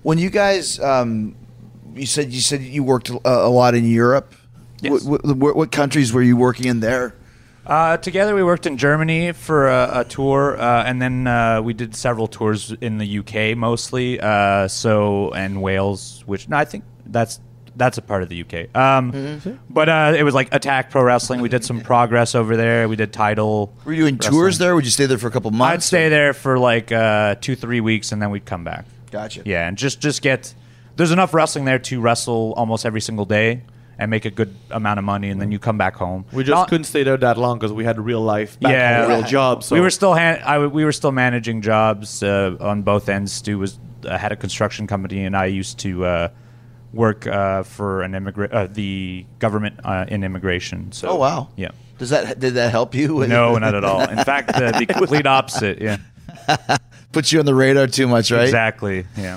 When you guys, um, you said you said you worked a, a lot in Europe. Yes. What, what, what countries were you working in there? Uh, together, we worked in Germany for a, a tour, uh, and then uh, we did several tours in the UK mostly. Uh, so and Wales, which no, I think that's that's a part of the UK. Um, Mm-hmm. But uh, it was like Attack Pro Wrestling. We did some progress over there. We did title. Were you doing wrestling. tours there? Would you stay there for a couple months? I'd stay there for like uh, two, three weeks, and then we'd come back. Gotcha. Yeah, and just just get there's enough wrestling there to wrestle almost every single day and make a good amount of money, and then you come back home. We just Not- couldn't stay there that long because we had real life, back yeah, home, real job. So we were still han- I w- we were still managing jobs uh, on both ends. Stu was uh, had a construction company, and I used to uh, work uh, for an immigrant uh, the government uh, in immigration. So Oh wow. yeah. Does that did that help you? No, not at all. In fact, uh, the complete opposite. Yeah, Puts you on the radar too much, right? exactly. Yeah.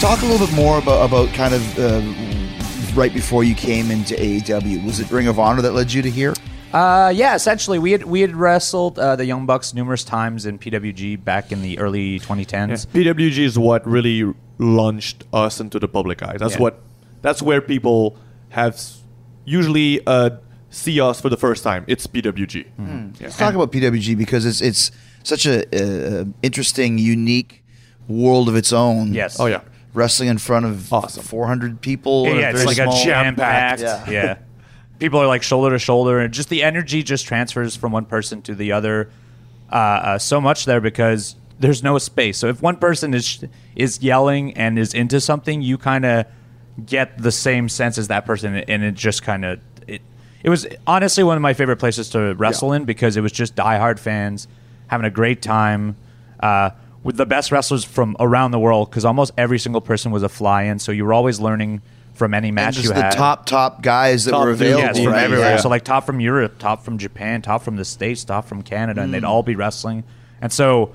Talk a little bit more about about kind of uh, right before you came into AEW. Was it Ring of Honor that led you to here? Uh, yeah, essentially, we had we had wrestled uh, the Young Bucks numerous times in PWG back in the early 2010s. PWG is what really launched us into the public eye. That's Yeah. what that's where people have usually uh, see us for the first time. It's PWG. Hmm. Yeah. Let's talk about PWG because it's it's such a uh, interesting, unique world of its own. Yes. Oh yeah. Wrestling in front of Awesome. 400 people. Yeah, yeah, it's very like a jam packed. Yeah. Yeah. People are like shoulder to shoulder, and just the energy just transfers from one person to the other uh, uh, so much there because there's no space. So if one person is is yelling and is into something, you kind of get the same sense as that person, and it just kind of it. It was honestly one of my favorite places to wrestle in because it was just diehard fans having a great time. Uh, with the best wrestlers from around the world, because almost every single person was a fly-in, so you were always learning from any And match just you the had. top top guys that Top were dudes. available. Yes, from right? everywhere. Yeah. So like top from Europe, top from Japan, top from the States, top from Canada, Mm. and they'd all be wrestling. And so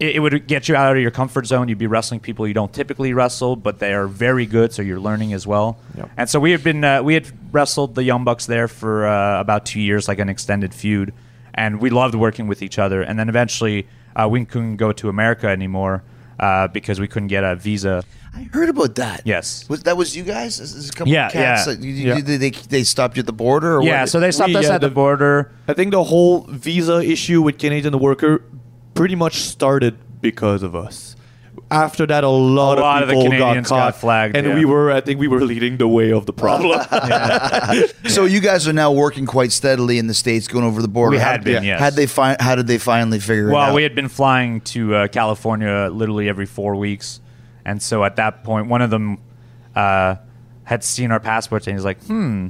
it, it would get you out of your comfort zone. You'd be wrestling people you don't typically wrestle, but they are very good, so you're learning as well. Yep. And so we had been uh, we had wrestled the Young Bucks there for uh, about two years, like an extended feud, and we loved working with each other. And then eventually uh, we couldn't go to America anymore uh, because we couldn't get a visa. I heard about that. Yes. Was that was you guys? Is- is a couple Yeah, of cats yeah. that you- you- Yeah. They, they they stopped you at the border. Or Yeah, what? so they stopped We, us uh, at the the- border. I think the whole visa issue with Canadian the worker pretty much started because of us. After that, a lot, A lot of of the people Canadians got got caught, flagged, and yeah. we were. I think we were leading the way of the problem. So you guys are now working quite steadily in the states, going over the border. We How had did- been, yes. Had they fi- How did they finally figure it out? Well, we had been flying to uh, California literally every four weeks, and so at that point, one of them uh, had seen our passports, and he's like, "Hmm,"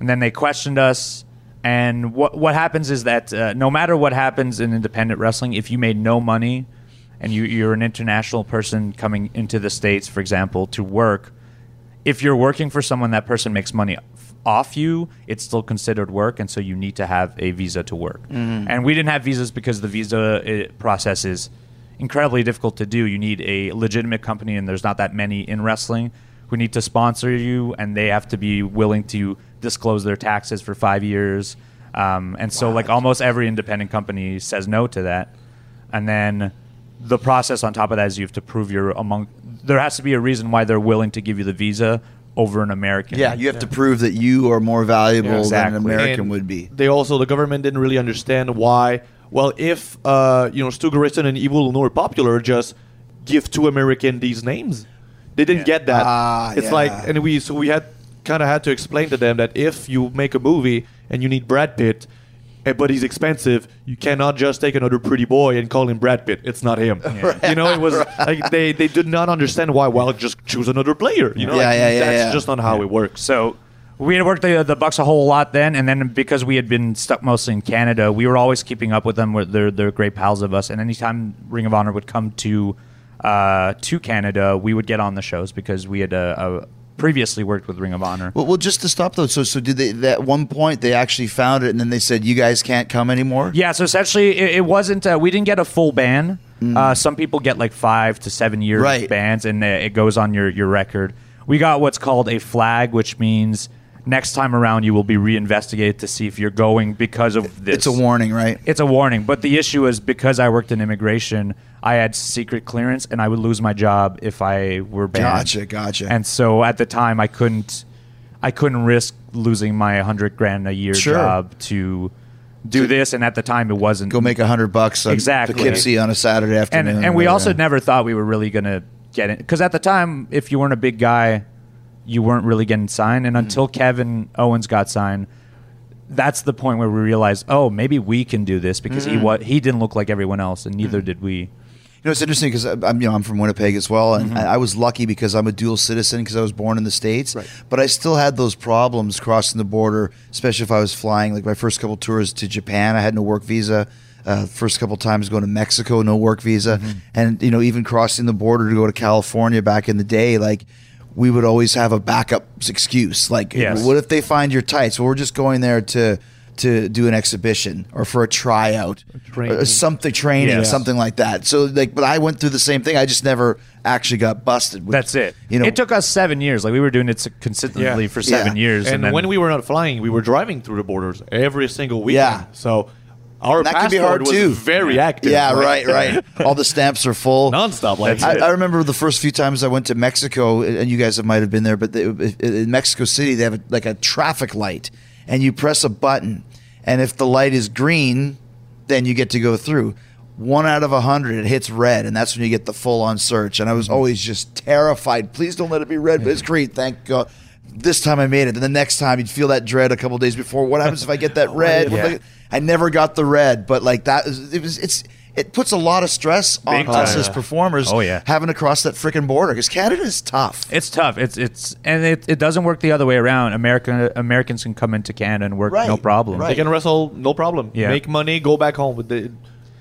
and then they questioned us. And what what happens is that uh, no matter what happens in independent wrestling, if you made no money, and you, you're an international person coming into the states, for example, to work, if you're working for someone that person makes money off you it's still considered work and so you need to have a visa to work. And we didn't have visas because the visa uh, process is incredibly difficult to do. You need a legitimate company and there's not that many in wrestling who need to sponsor you and they have to be willing to disclose their taxes for five years. Um, and so like almost every independent company says no to that. And then the process on top of that is you have to prove you're among. There has to be a reason why they're willing to give you the visa over an American. Yeah, you have to prove that you are more valuable Yeah, than an. American And would be. They also the government didn't really understand why. Well, if uh, you know Stu Grayson and Evil Uno are popular, just give two American these names. They didn't get that. Ah, it's yeah. like, and we so we had kind of had to explain to them that if you make a movie and you need Brad Pitt, but he's expensive, you cannot just take another pretty boy and call him Brad Pitt. It's not him. You know, it was like they they did not understand why. Well, just choose another player. You know, Yeah, like, yeah, yeah, that's yeah. just not how it works. So we had worked the, the Bucks a whole lot then, and then because we had been stuck mostly in Canada, we were always keeping up with them. They're they're great pals of us, and anytime Ring of Honor would come to uh, to Canada, we would get on the shows because we had a, uh, previously worked with Ring of Honor. Well, well, just to stop though. So, so did they? At one point, they actually found it, and then they said, "You guys can't come anymore." Yeah, so essentially, it, it wasn't. Uh, we didn't get a full ban. Uh, some people get like five to seven year Mm. Right. bans, and uh, it goes on your your record. We got what's called a flag, which means next time around you will be reinvestigated to see if you're going because of this. It's a warning, right? It's a warning, but the issue is because I worked in immigration, I had secret clearance, and I would lose my job if I were banned. Gotcha, gotcha. And so at the time, I couldn't, I couldn't risk losing my hundred grand a year Sure. job to do this. And at the time, it wasn't Go make a hundred bucks on Exactly. Poughkeepsie on a Saturday And afternoon. and or we also never thought we were really gonna get it because at the time, if you weren't a big guy, you weren't really getting signed. And until Kevin Owens got signed. That's the point where we realized, oh, maybe we can do this because Mm. he what he didn't look like everyone else, and neither did we. You know, it's interesting because I'm, you know, I'm from Winnipeg as well, and Mm-hmm. I I was lucky because I'm a dual citizen because I was born in the states. But I still had those problems crossing the border, especially if I was flying. Like my first couple tours to Japan, I had no work visa. Uh, first couple times going to Mexico, no work visa, Mm-hmm. and you know, even crossing the border to go to California back in the day, like. We would always have a backup excuse, like, Yes. "What if they find your tights?" Well, we're just going there to to do an exhibition or for a tryout, uh, Training. or something training, Yes. something like that. So like, but I went through the same thing. I just never actually got busted. which, That's it. You know, it took us seven years. Like we were doing it consistently Yeah. for seven Yeah. years, And, then- when we were not flying, we were driving through the borders every single weekend. Yeah. So our And that can be hard, was too. very active. yeah, like, right, right. All the stamps are full. nonstop. Like I, I remember the first few times I went to Mexico, and you guys might have been there, but they, in Mexico City, they have a, like a traffic light, and you press a button, and if the light is green, then you get to go through. One out of a hundred, it hits red, and that's when you get the full on search. And I was mm-hmm. always just terrified. Please don't let it be red, but it's green. Thank God. This time I made it. And the next time you'd feel that dread a couple days before. What happens if I get that red? What if I Yeah. Get- I never got the red, but like that is it was it's it puts a lot of stress on Big us time. as performers. Oh, yeah. having to cross that freaking border because Canada is tough. It's tough. It's it's and it, it doesn't work the other way around. American Americans can come into Canada and work Right, no problem. right. they can wrestle, no problem. Yeah. Make money, go back home. With the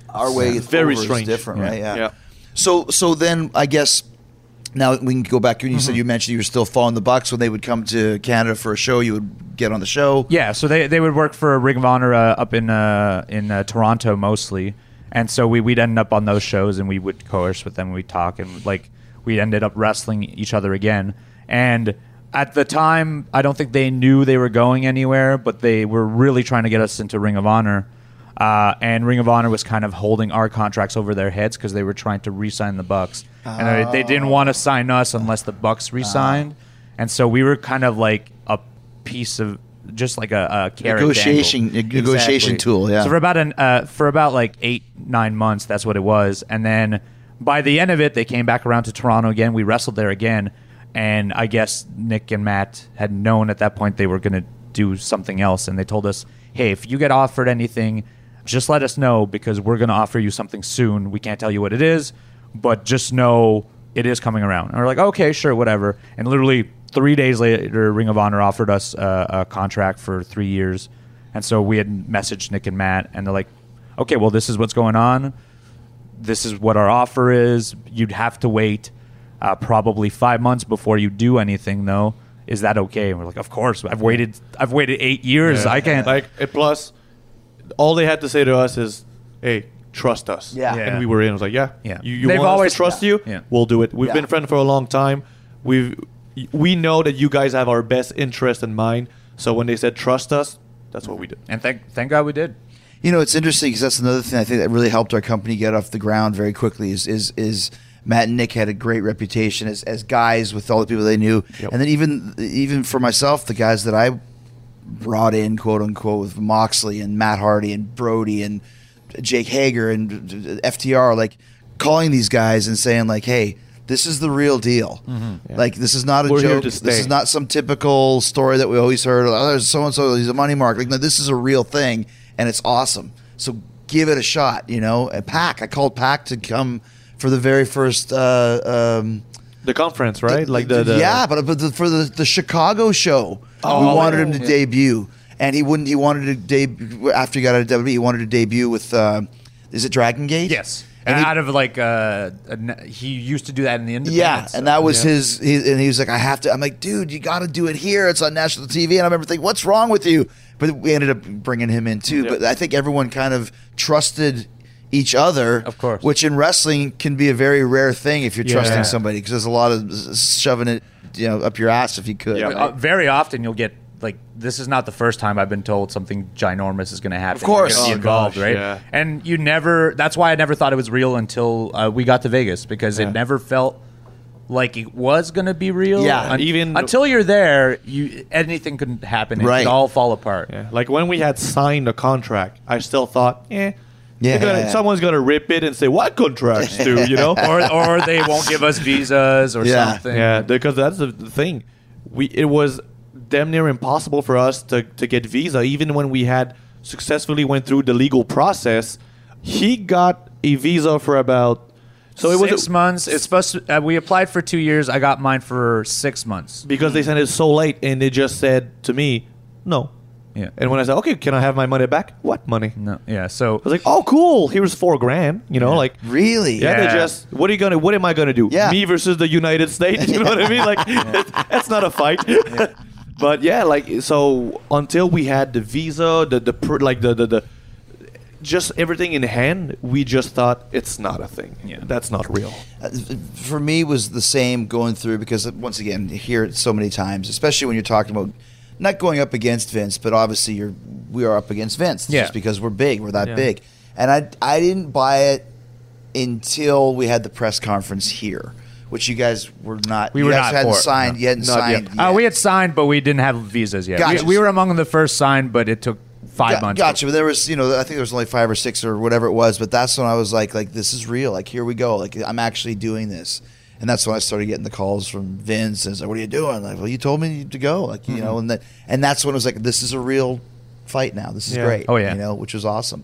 Our way is very over is strange. different, Yeah. right? Yeah. Yeah. So so then I guess now we can go back. When you Mm-hmm. said you mentioned you were still following the Bucks when they would come to Canada for a show, you would get on the show. Yeah, so they, they would work for Ring of Honor uh, up in uh, in uh, Toronto mostly, and so we we'd end up on those shows and we would coerce with them. We'd talk and like we ended up wrestling each other again. And at the time, I don't think they knew they were going anywhere, but they were really trying to get us into Ring of Honor. Uh, and Ring of Honor was kind of holding our contracts over their heads because they were trying to re-sign the Bucks, and they, they didn't want to sign us unless the Bucks re-signed. And so we were kind of like a piece of just like a, a carrot Negotiation- a negotiation tool, yeah. So for about an uh, for about like eight nine months, that's what it was. And then by the end of it, they came back around to Toronto again. We wrestled there again, and I guess Nick and Matt had known at that point they were going to do something else, and they told us, "Hey, if you get offered anything." Just let us know because we're going to offer you something soon. We can't tell you what it is, but just know it is coming around. And we're like, okay, sure, whatever. And literally three days later, Ring of Honor offered us a, a contract for three years. And so we had messaged Nick and Matt, and they're like, okay, well, this is what's going on. This is what our offer is. You'd have to wait uh, probably five months before you do anything, though. Is that okay? And we're like, of course. I've waited. I've waited eight years. I can't. like it plus all they had to say to us is hey trust us Yeah. Yeah. and we were in I was like yeah Yeah. you, you They've want always- us to trust yeah. you Yeah. we'll do it we've Yeah. been friends for a long time we've we know that you guys have our best interest in mind so when they said trust us that's what we did and thank thank God we did. You know, it's interesting because that's another thing I think that really helped our company get off the ground very quickly. Is is is Matt and Nick had a great reputation as, as guys with all the people they knew, Yep. and then even even for myself, the guys that I brought in, quote unquote, with Moxley and Matt Hardy and Brodie and Jake Hager and FTR, like calling these guys and saying like, "Hey, this is the real deal. Like this is not a We're joke. This is not some typical story that we always heard. Oh, there's so and so. He's a money mark. Like no, this is a real thing, and it's awesome. So give it a shot. You know, and PAC. I called PAC to come for the very first. Uh, um, The conference, right? Like the, the yeah, but, but the, for the, the Chicago show, Oh, we wanted yeah, him to yeah. debut, and he wouldn't. He wanted to debut after he got out of WWE. He wanted to debut with. Uh, is it Dragon Gate? Yes. And And he- out of like, uh, a n- he used to do that in the Yeah, independents. and that was his. He, and he was like, "I have to." I'm like, "Dude, you got to do it here. It's on national TV." And I remember thinking, "What's wrong with you?" But we ended up bringing him in too. Yeah. But I think everyone kind of trusted each other, Of course. Which in wrestling can be a very rare thing if you're Yeah. trusting somebody because there's a lot of shoving it, you know, up your ass if you could. Yeah. Uh, very often you'll get like this is not the first time I've been told something ginormous is going to happen. Of course. You're Oh, involved, gosh, right? yeah. And you never. That's why I never thought it was real until uh, we got to Vegas because Yeah. it never felt like it was going to be real. Yeah. Un- Even- until you're there, you anything could happen. It Right. could all fall apart. Yeah. Like when we had signed a contract, I still thought, eh. Yeah. gonna- someone's gonna rip it and say, "What contracts do you know?" or or they won't give us visas or Yeah. something. Yeah, because that's the the thing. We it was damn near impossible for us to, to get visa, even when we had successfully went through the legal process. He got a visa for about so it six was months. It's supposed to. Uh, we applied for two years. I got mine for six months. because they sent it so late, and they just said to me, "No." Yeah. And when I said, "Okay, can I have my money back?" What money? No. Yeah. So I was like, "Oh, cool. Here's four grand." You know, like Really? Yeah, they Yeah. just. What are you gonna? What am I gonna do? Yeah. Me versus the United States. You know what I mean? Like, that's not a fight. But yeah, like so until we had the visa, the the pr- like the the, the just everything in hand, we just thought it's not a thing. Yeah. that's not real. Uh, for me was the same going through because once again you hear it so many times especially when you're talking about not going up against Vince but obviously you're we are up against Vince Yeah. just because we're big we're that Yeah. big and I I didn't buy it until we had the press conference here which you guys were not We were not hadn't for it, signed no. you hadn't Not signed yet. yet. Uh, we had signed, but we didn't have visas yet. Gotcha. We, we were among the first signed, but it took five Got- months. Gotcha. But there was, you know, I think there was only five or six or whatever it was. But that's when I was like, like this is real. Like here we go. Like I'm actually doing this. And that's when I started getting the calls from Vince and it's like, "What are you doing?" Like, "Well, you told me to go." Like, you know, and that, and that's when it was like, "This is a real fight now. This is Yeah. great." Oh, yeah. you know, which was awesome.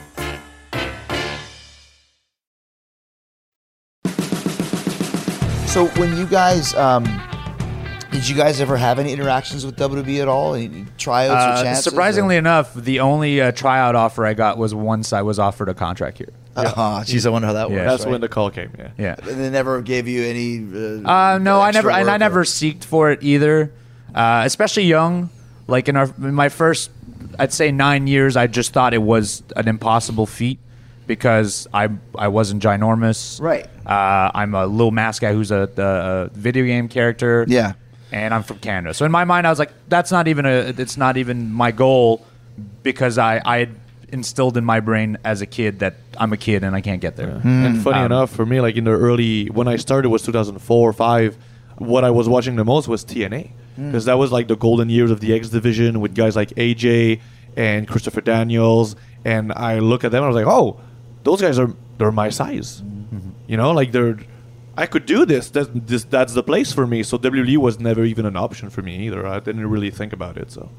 So when you guys, um, did you guys ever have any interactions with WWE at all? Any tryouts or Uh, chances? surprisingly enough, the only uh, tryout offer I got was once I was offered a contract here. Uh-huh. geez, I wonder how that Yeah. That's right? when the call came. Yeah. Yeah. And they never gave you any. Uh, Uh, no, I never, and I never or- seeked for it either. Uh, especially young, like in our in my first, I'd say nine years, I just thought it was an impossible feat because I I wasn't ginormous. Right. Uh, I'm a little mask guy who's a, a, a video game character. Yeah. And I'm from Canada, so in my mind, I was like, that's not even a, it's not even my goal because I I had instilled in my brain as a kid that I'm a kid and I can't get there. And funny Um, enough, for me, like in the early when I started was 2004 or five. What I was watching the most was TNA because that was like the golden years of the X division with guys like AJ and Christopher Daniels. And I look at them and I was like, oh, those guys are they're my size. You know, like they're. I could do this. That's this. That's the place for me. So WWE was never even an option for me either. I didn't really think about it. So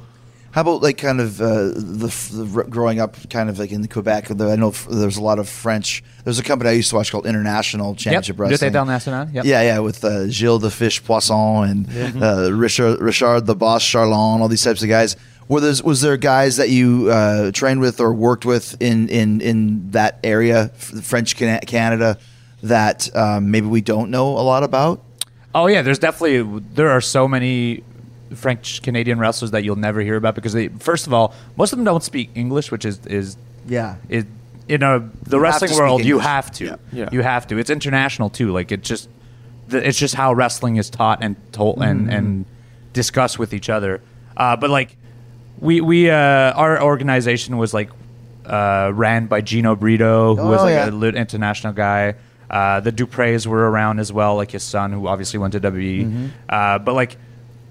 How about like kind of uh, the, the growing up, kind of like in Quebec? The, I know f- there's a lot of French. There's a company I used to watch called International Championship Yep. Wrestling. J'étais international. Yep. Yeah, yeah, with uh, Gilles the Fish Poisson and uh, Richard, Richard the Boss Charlon, all these types of guys. Were there, was there guys that you uh, trained with or worked with in in, in that area, French Canada, that um, maybe we don't know a lot about? Oh yeah, there's definitely there are so many French Canadian wrestlers that you'll never hear about because they first of all most of them don't speak English, which is is Yeah. is in a the You wrestling speak world you have to Yeah. Yeah. you have to. It's international too. Like it just the, it's just how wrestling is taught and told and Mm-hmm. and discussed with each other. Uh, but like we we uh, our organization was like uh, ran by Gino Brito, who was Oh, like yeah. a lit international guy. Uh, the Duprees were around as well, like his son, who obviously went to WWE. Mm-hmm. Uh, but like,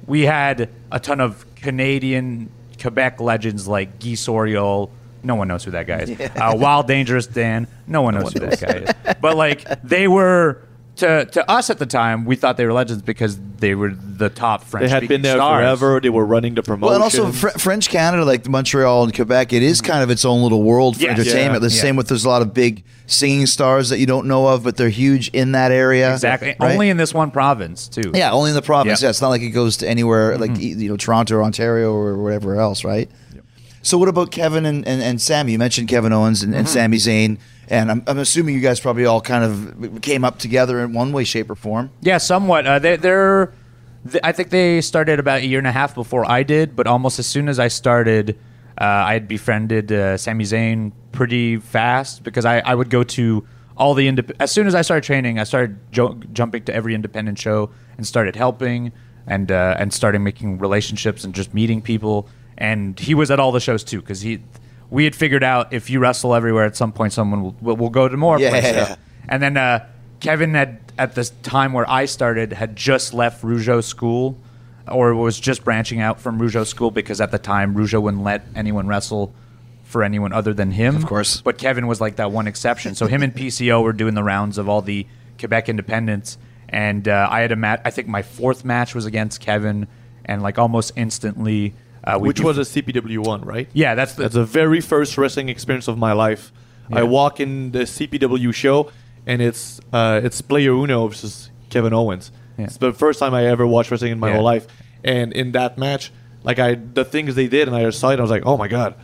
we had a ton of Canadian Quebec legends like Guy Soriol. No one knows who that guy is. Uh, Wild Dangerous Dan. No one knows who that guy is. But like, they were to to us at the time. We thought they were legends because they were the top French. They had been there stars. forever. They were running the promotion. Well, and also Fr- French Canada, like Montreal and Quebec, it is kind of its own little world for Yes. entertainment. Yeah. The Yeah. same with there's a lot of big singing stars that you don't know of, but they're huge in that area. Exactly. right? Only in this one province too. yeah, only in the province. Yeah. Yeah, it's not like it goes to anywhere like Mm-hmm. you know Toronto or Ontario or whatever else, right? So what about Kevin and, and, and Sami? You mentioned Kevin Owens and, and Mm-hmm. Sami Zayn, and I'm, I'm assuming you guys probably all kind of came up together in one way, shape, or form. Yeah, somewhat. Uh, they, they're, th- I think they started about a year and a half before I did, but almost as soon as I started, uh, I had befriended uh, Sami Zayn pretty fast because I, I would go to all the indep- as soon as I started training, I started jo- jumping to every independent show and started helping and uh, and started making relationships and just meeting people. And he was at all the shows too because he. We had figured out if you wrestle everywhere, at some point someone will, will, will go to more Yeah. places. And then uh, Kevin had at the time where I started had just left Rougeau school, or was just branching out from Rougeau school because at the time Rougeau wouldn't let anyone wrestle for anyone other than him. Of course. But Kevin was like that one exception. So him and PCO were doing the rounds of all the Quebec independents, and uh, I had a match. I think my fourth match was against Kevin, and like almost instantly, uh, which was a CPW one, right? yeah, that's the That's the very first wrestling experience of my life. I walk in the CPW show, and it's uh, it's Player Uno versus Kevin Owens. Yeah. It's the first time I ever watched wrestling in my Yeah. whole life. And in that match, like I, the things they did, and I saw it, I was like, oh my god,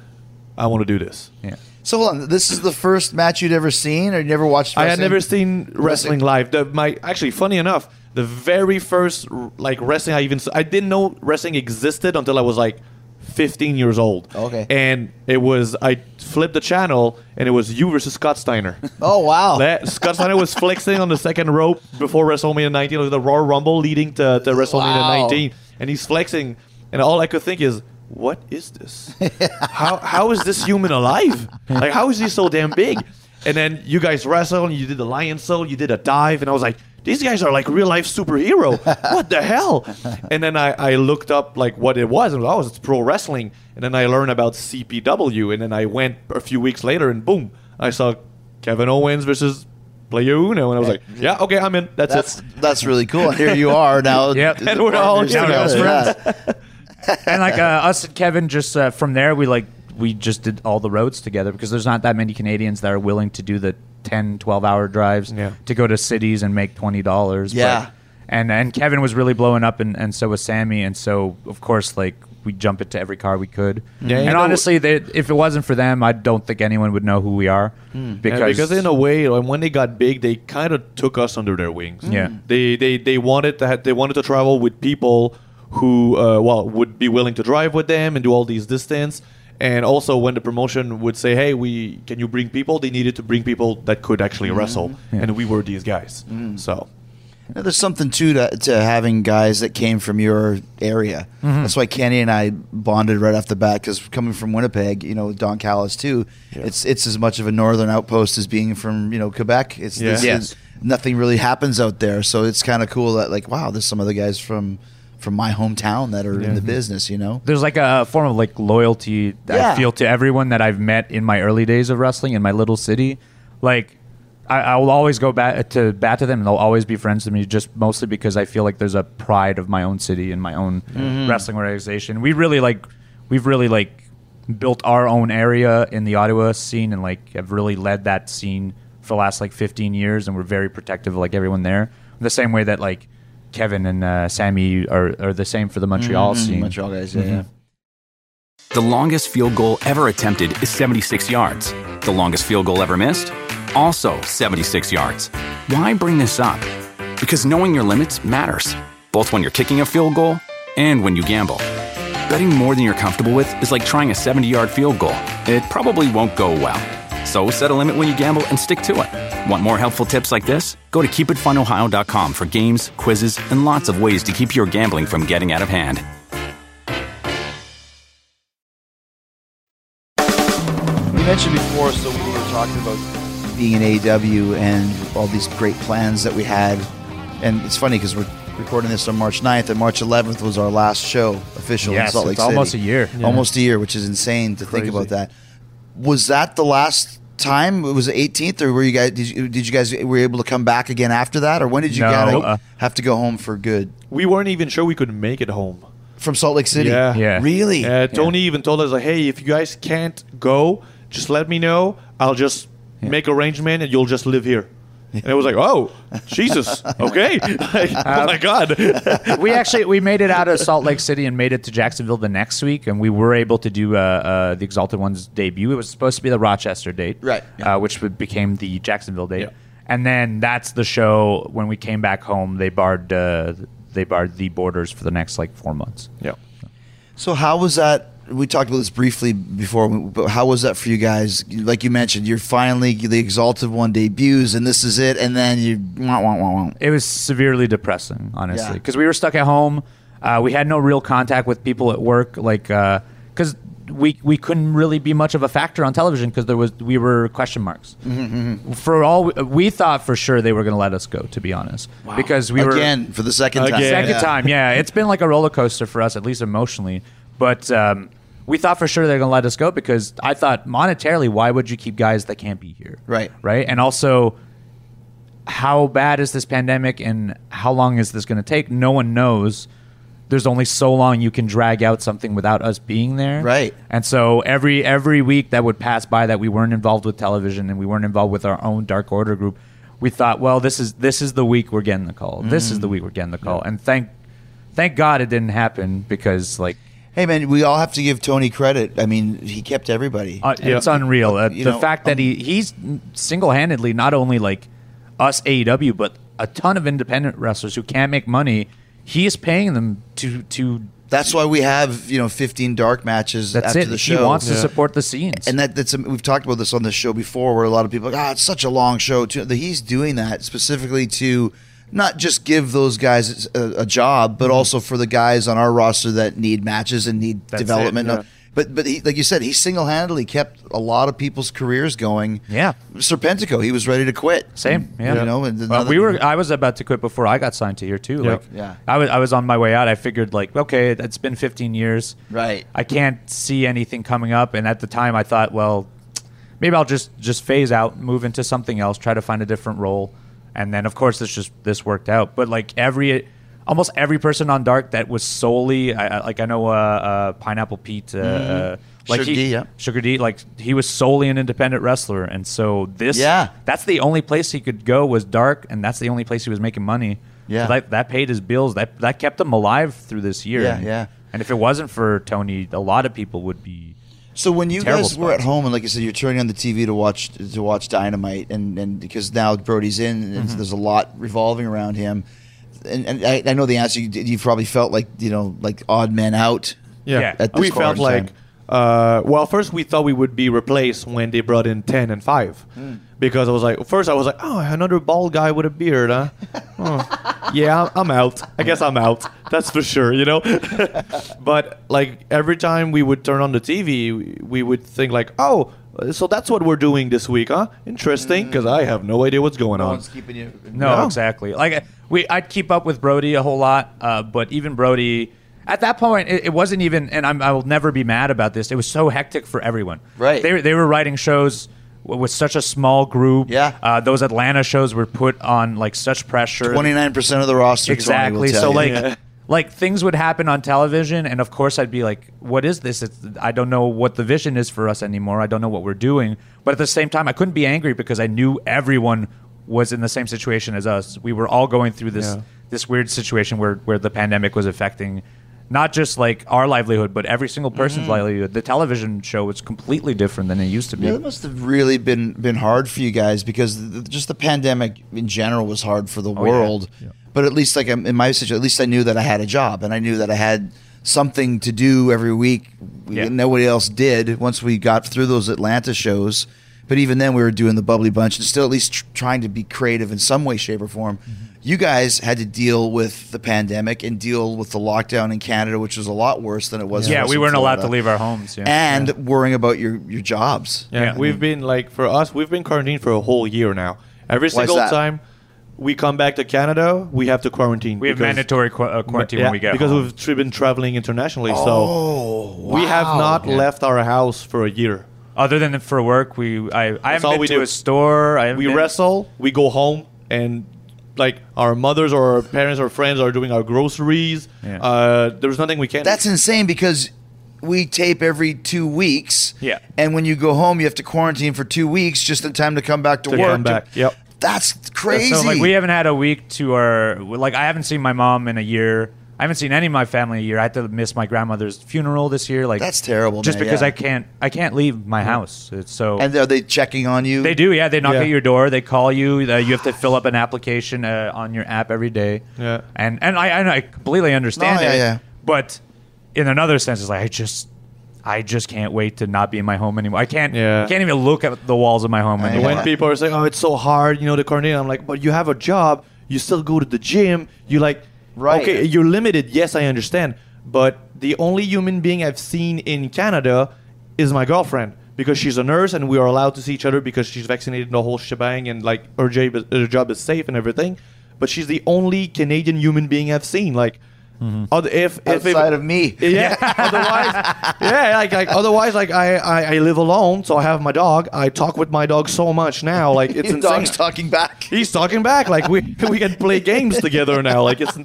I want to do this. yeah. So hold on, this is the first match you'd ever seen, or you never watched? I had never seen wrestling live. The, my actually, funny enough, the very first like wrestling I even I didn't know wrestling existed until I was like 15 years old. Okay. And it was I flipped the channel and it was you versus Scott Steiner. Oh wow! That Scott Steiner was flexing on the second rope before WrestleMania 19, like the Royal Rumble leading to, to WrestleMania Wow. 19, and he's flexing, and all I could think is, what is this? how how is this human alive? Like how is he so damn big? And then you guys wrestled, and you did the lionsault, you did a dive, and I was like, these guys are like real life superhero. What the hell? And then I, I looked up like what it was, and I was, oh, it's pro wrestling. And then I learned about CPW, and then I went a few weeks later, and boom, I saw Kevin Owens versus Player Uno, and I was like, yeah, okay, I'm in. That's, That's it. that's really cool. And here you are now. Yep. And we're all partners now best together, yeah. and like uh, us and Kevin, just uh, from there, we like we just did all the roads together because there's not that many Canadians that are willing to do the 10, 12 hour drives Yeah. to go to cities and make twenty dollars. Yeah. and and Kevin was really blowing up, and, and so was Sami, and so of course like we jump into every car we could. Yeah, and know- honestly, they, if it wasn't for them, I don't think anyone would know who we are because Yeah, because in a way, when they got big, they kind of took us under their wings. Yeah. they they they wanted to ha- they wanted to travel with people who uh, well would be willing to drive with them and do all these distance. And also, when the promotion would say, "Hey, we can you bring people?" They needed to bring people that could actually wrestle, and we were these guys. So Now, there's something too to, to having guys that came from your area. Mm-hmm. That's why Kenny and I bonded right off the bat because coming from Winnipeg, you know, Don Callis too, it's it's as much of a northern outpost as being from you know Quebec. It's Yeah. this Yes. is- nothing really happens out there, so it's kind of cool that like wow, there's some other guys from from my hometown that are in the business. You know, there's like a form of like loyalty that Yeah. I feel to everyone that I've met in my early days of wrestling in my little city. Like I, I will always go back to bat to them, and they'll always be friends to me. Just mostly because I feel like there's a pride of my own city and my own mm-hmm. wrestling organization. We really like we've really like built our own area in the Ottawa scene, and like have really led that scene for the last like 15 years, and we're very protective of like everyone there. The same way that like Kevin and uh, Sami are, are the same for the Montreal scene. Montreal guys, yeah. yeah. The longest field goal ever attempted is 76 yards. The longest field goal ever missed? Also 76 yards. Why bring this up? Because knowing your limits matters, both when you're kicking a field goal and when you gamble. Betting more than you're comfortable with is like trying a 70 yard field goal. It probably won't go well. So set a limit when you gamble and stick to it. Want more helpful tips like this? Go to keepitfunohio.com for games, quizzes, and lots of ways to keep your gambling from getting out of hand. We mentioned before, so we were talking about being in AEW and all these great plans that we had. And it's funny because we're recording this on March 9th, and March 11th was our last show official in Salt Lake it's City. almost a year. Almost a year, which is insane to think about that. Was that the last time? It Was the 18th, or were you guys? Did you, did you guys were you able to come back again after that, or when did you No, gotta uh, have to go home for good We weren't even sure we could make it home. from Salt Lake City? Yeah. Yeah. really? Uh, Tony even told us like, "Hey, if you guys can't go, just let me know. I'll just make arrangement, and you'll just live here." And it was like, "Oh, Jesus, okay." Like, oh my God. we actually we made it out of Salt Lake City and made it to Jacksonville the next week, and we were able to do uh, uh, the Exalted One's debut. It was supposed to be the Rochester date, Right. Uh, which became the Jacksonville date, Yeah. and then that's the show. When we came back home, they barred uh, they barred the borders for the next like four months. yeah. So how was that? We talked about this briefly before, but how was that for you guys? Like you mentioned, you're finally the Exalted One debuts, and this is it, and then you wah, wah, wah, wah. It was severely depressing, honestly, Yeah. because we were stuck at home. Uh, we had no real contact with people at work, like because we we couldn't really be much of a factor on television because there was we were question marks. Mm-hmm, For all we, we thought for sure they were going to let us go, to be honest, because we were again for the second time. Again. second Yeah. time. Yeah, it's been like a roller coaster for us, at least emotionally. But um, we thought for sure they're going to let us go because I thought monetarily, why would you keep guys that can't be here? Right. Right. And also, how bad is this pandemic and how long is this going to take? No one knows. There's only so long you can drag out something without us being there. Right. And so every every week that would pass by that we weren't involved with television and we weren't involved with our own Dark Order group, we thought, well, this is this is the week we're getting the call. This is the mm. week we're getting the call. And thank thank God it didn't happen because like Hey man, we all have to give Tony credit. I mean, he kept everybody. uh, it's unreal. Uh, the know, fact that um, he he's single handedly not only like us AEW but a ton of independent wrestlers who can't make money. He is paying them to to. That's why we have you know 15 dark matches That's after it. the show. He show. wants to support the scenes. and that, that's we've talked about this on this show before, where a lot of people, are like, ah, it's such a long show. Too. He's doing that specifically to not just give those guys a, a job, but mm-hmm. also for the guys on our roster that need matches and need That's it, development. yeah. But but he, like you said, he single handedly kept a lot of people's careers going. Yeah. Serpentico, he was ready to quit. Same, yeah. You know, and another- we were. I was about to quit before I got signed to here too. Yeah. Like, Yeah. I was. I was on my way out. I figured, like, okay, it's been 15 years. Right. I can't see anything coming up. And at the time, I thought, well, maybe I'll just just phase out, move into something else, try to find a different role. And then, of course, this just this worked out. But like every, almost every person on Dark that was solely, I, I- like I know, uh, uh, Pineapple Pete. Uh, uh, like Sugar he, D, yeah. Sugar D, like he was solely an independent wrestler, and so this, Yeah. that's the only place he could go was dark, and that's the only place he was making money. Yeah. So that, that paid his bills. That that kept him alive through this year. Yeah, yeah. And if it wasn't for Tony, a lot of people would be. So when you Terrible guys were at home and like you said, you're turning on the TV to watch to watch Dynamite, and, and because now Brodie's in, and Mm-hmm. there's a lot revolving around him, and, and I, I know the answer. You, you probably felt like you know like odd men out. Yeah, Yeah. At this we felt like. time. Uh, well, first we thought we would be replaced when they brought in ten and five, Hmm. because I was like, first I was like, oh, another bald guy with a beard, huh? Oh, yeah, I'm- I'm out. I guess I'm out. That's for sure, you know. but like every time we would turn on the TV, we- we would think like, oh, so that's what we're doing this week, huh? Interesting, because I have no idea what's going No on. one's keeping you. No, No. exactly. Like we, I'd keep up with Brodie a whole lot, uh, but even Brodie, at that point, it, it wasn't even. And I'm, I will never be mad about this. It was so hectic for everyone. Right. They they were writing shows w- with such a small group. Yeah. Uh, those Atlanta shows were put on like such pressure. Twenty nine percent of the roster. Exactly so like Yeah. like things would happen on television and of course i'd be like what is this it's, i don't know what the vision is for us anymore i don't know what we're doing but at the same time i couldn't be angry because i knew everyone was in the same situation as us we were all going through this Yeah. this weird situation where where the pandemic was affecting not just like our livelihood, but every single person's Mm-hmm. livelihood. The television show was completely different than it used to be. Yeah, that must have really been been hard for you guys because the, just the pandemic in general was hard for the Oh, yeah. world. But at least, like in my situation, at least I knew that I had a job and I knew that I had something to do every week. Yeah. Nobody else did once we got through those Atlanta shows. But even then, we were doing the bubbly bunch and still at least tr- trying to be creative in some way, shape, or form. Mm-hmm. You guys had to deal with the pandemic and deal with the lockdown in Canada, which was a lot worse than it was. yeah, us we weren't allowed to leave our homes. Yeah. and worrying about your your jobs. Yeah, Yeah. we've been like for us, we've been quarantined for a whole year now. Every Why is single that? time we come back to Canada, we have to quarantine. we have mandatory qu- uh, quarantine Yeah, when we get because home. we've tr- been traveling internationally. Oh, so we have not Yeah. left our house for a year. Other than for work, we I, I haven't been we to do. a store. I We been- wrestle, we go home, and like our mothers or our parents or friends are doing our groceries. Yeah. Uh, there's nothing we can't. That's insane because we tape every two weeks. Yeah. And when you go home, you have to quarantine for two weeks just in time to come back to, To work. come back, yep. That's crazy. So like we haven't had a week to our like I haven't seen my mom in a year. I haven't seen any of my family in a year. I had to miss my grandmother's funeral this year. Like That's terrible, Just man, because yeah. I can't I can't leave my house. It's so and are they checking on you? they do. Yeah, they knock Yeah. at your door. They call you. Uh, you have to fill up an application uh, on your app every day. Yeah. and and I and I completely understand No, yeah, it. yeah. But in another sense, it's like I just. I just can't wait to not be in my home anymore. I can't. Yeah. I can't even look at the walls of my home anymore. when people are saying, "Oh, it's so hard," you know, the quarantine. I'm like, "But you have a job. You still go to the gym. You like, Right. Okay, you're limited. Yes, I understand. But the only human being I've seen in Canada is my girlfriend because she's a nurse and we are allowed to see each other because she's vaccinated the whole shebang and like her job, is, her job is safe and everything. But she's the only Canadian human being I've seen. Like, mm-hmm. other, if if outside of me. yeah. otherwise, yeah. Like, like otherwise, like I, I I live alone, so I have my dog. I talk with my dog so much now. Like it's Your insane. dog's talking back. He's talking back. Like we we can play games together now. Like it's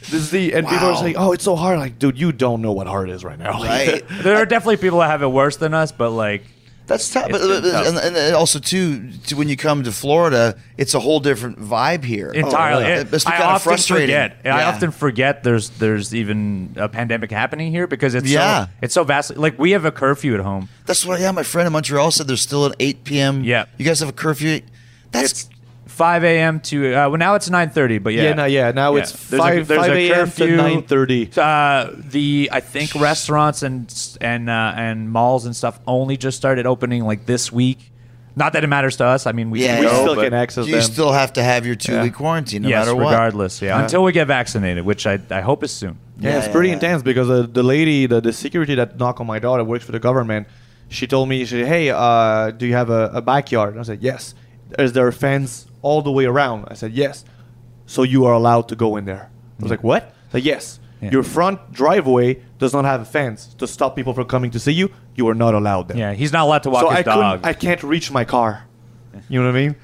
this is the and people are Wow. saying, oh, it's so hard. Like, dude, you don't know what hard is right now. Right. There are definitely people that have it worse than us, but like That's tough. But, It's been but- tough. and, and also too, to when you come to Florida, it's a whole different vibe here. Oh, entirely. Oh, yeah. It- It must be I kind of often frustrating. forget. I Yeah. often forget there's there's even a pandemic happening here because it's Yeah. so it's so vastly like we have a curfew at home. That's what. Yeah, my friend in Montreal said there's still an 8 p.m. Yeah. You guys have a curfew. That's It's 5 a.m. to uh, well now it's 9:30, but yeah, Yeah, no, yeah, now it's There's a- 5 there's a 5 a.m. to curfew. 9:30. Uh, the I think restaurants and and uh, and malls and stuff only just started opening like this week. Not that it matters to us. I mean, we, Yeah, can We No, go, still but- can access you them. still have to have your two Yeah. week quarantine no yes, matter what. regardless. Yeah. until we get vaccinated, which I I hope is soon. Yeah, Yeah, it's yeah, pretty yeah. intense because the, the lady, the, the security that knocked on my door that works for the government, she told me, she said, hey, uh, do you have a, a backyard? And I said, yes. Is there a fence all the way around? I said, yes. So you are allowed to go in there. I was like, what? I said, yes. Yeah. Your front driveway does not have a fence to stop people from coming to see you. You are not allowed there. Yeah, he's not allowed to walk so his I dog. I can't reach my car. You know what I mean?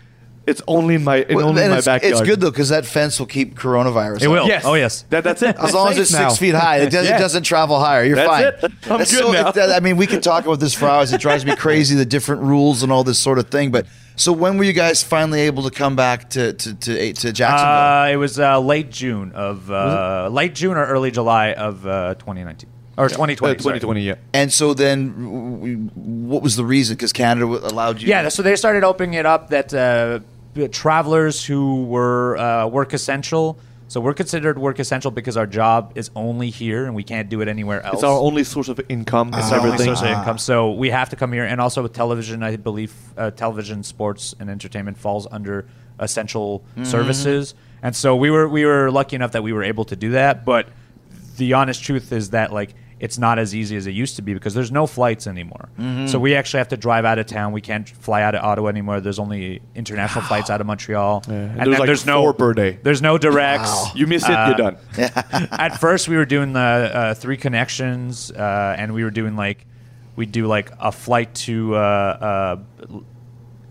It's only in my, in Well, only in my it's, backyard. it's good though because that fence will keep coronavirus. it out. will. Yes. Oh yes. That, that's it. As long as it's now. six feet high, it, does, Yeah. it doesn't travel higher. You're That's fine. it. I'm That's good now. it- I mean, we could talk about this for hours. It drives me crazy the different rules and all this sort of thing. But so when were you guys finally able to come back to to to, to Jacksonville? Uh, it was uh, late June of uh, late June or early July of uh, 2019 or 2020. Uh, sorry. 2020, yeah. and so then, w- w- what was the reason? Because Canada allowed you. Yeah, so they started opening it up that uh, travelers who were uh, work essential. So we're considered work essential because our job is only here and we can't do it anywhere else. It's our only source of income. It's It's our only source of income. So we have to come here, and also with television, I believe uh, television, sports, and entertainment falls under essential services. And so we were we were lucky enough that we were able to do that. But the honest truth is that like it's not as easy as it used to be because there's no flights anymore. So we actually have to drive out of town. We can't fly out of Ottawa anymore. There's only international flights out of Montreal, and and there's then like there's no per day. There's no directs. You miss it, Uh, you're done. at first we were doing the uh, three connections uh, and we were doing like we'd do like a flight to uh, uh,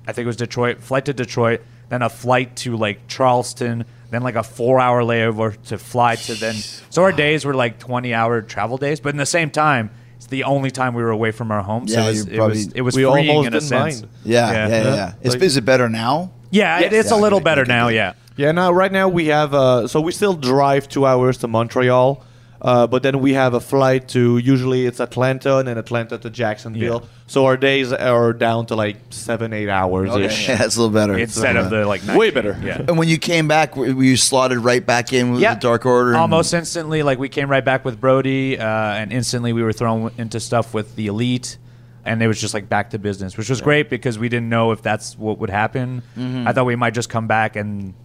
i think it was detroit flight to detroit then a flight to like charleston then like a four hour layover to fly to then so our days were like 20 hour travel days but in the same time it's the only time we were away from our home so it was, you're it was probably- it was We freeing almost in a sense mind. yeah, yeah, yeah. Yeah. Is, Like- is it better now? yeah it, it's Yeah, a little okay, better okay, now okay. yeah Yeah, now right now we have uh, so we still drive two hours to Montreal. Uh, but then we have a flight to usually it's Atlanta and then Atlanta to Jacksonville. Yeah. So our days are down to like seven, eight hours ish. Yeah, it's a little better. Instead of the like Way better. Yeah. And when you came back, were were you slotted right back in with Yeah, the Dark Order? Almost instantly, like we came right back with Brodie, uh, and instantly we were thrown into stuff with the elite, and it was just like back to business, which was great because we didn't know if that's what would happen. Mm-hmm. I thought we might just come back and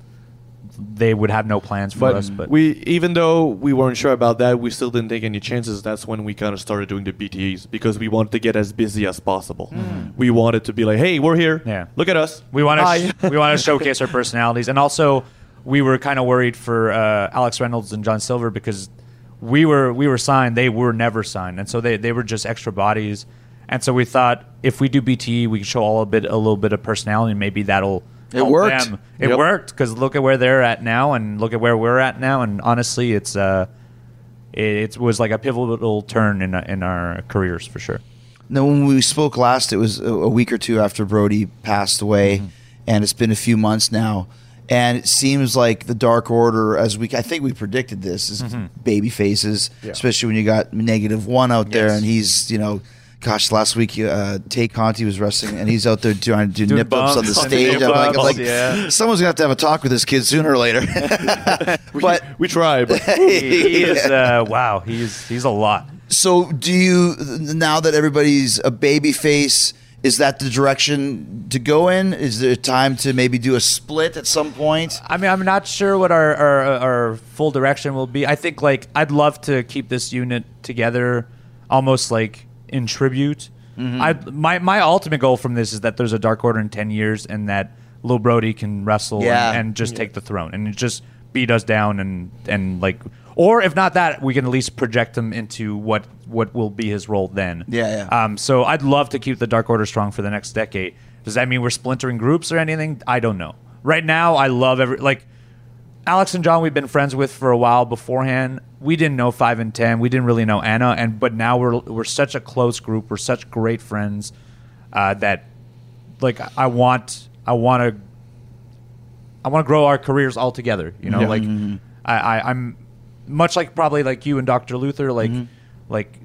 they would have no plans for But, us. But we, even though we weren't sure about that, we still didn't take any chances. That's when we kind of started doing the BTEs because we wanted to get as busy as possible. We wanted to be like, "Hey, we're here. Yeah. look at us. we want Hi." to we want to showcase our personalities, and also we were kind of worried for uh, Alex Reynolds and John Silver because we were we were signed, they were never signed, and so they they were just extra bodies, and so we thought if we do BTE, we can show all a bit a little bit of personality, and maybe that'll. It help worked. Them. It Yep. worked because look at where they're at now, and look at where we're at now, and honestly, it's uh, it, it was like a pivotal turn in in our careers for sure. Now, when we spoke last, it was a, a week or two after Brodie passed away, Mm-hmm. and it's been a few months now. And it seems like the Dark Order, as we I think we predicted this, is baby faces, especially when you got negative one out there, Mm-hmm. Yes. and he's you know. Gosh, last week uh, Tay Conti was wrestling, and he's out there trying to do Doing nip ups on the stage. I'm like, I'm like yeah. someone's gonna have to have a talk with this kid sooner or later. but we try, but He is uh, wow, he's he's a lot. So, do you now that everybody's a baby face? Is that the direction to go in? Is there time to maybe do a split at some point? I mean, I'm not sure what our, our our full direction will be. I think like I'd love to keep this unit together, almost like in tribute. Mm-hmm. I my my ultimate goal from this is that there's a Dark Order in ten years, and that Lil Brodie can wrestle Yeah. and, and just take the throne and just beat us down and and like. Or if not that, we can at least project him into what what will be his role then. Yeah, yeah. Um, so I'd love to keep the Dark Order strong for the next decade. Does that mean we're splintering groups or anything? I don't know. Right now, I love every like Alex and John. We've been friends with for a while beforehand. We didn't know five and ten. We didn't really know Anna, and but now we're we're such a close group. We're such great friends uh, that like I want I want to I want to grow our careers all together. You know, like I, I I'm much like probably like you and Dr. Luther. Like like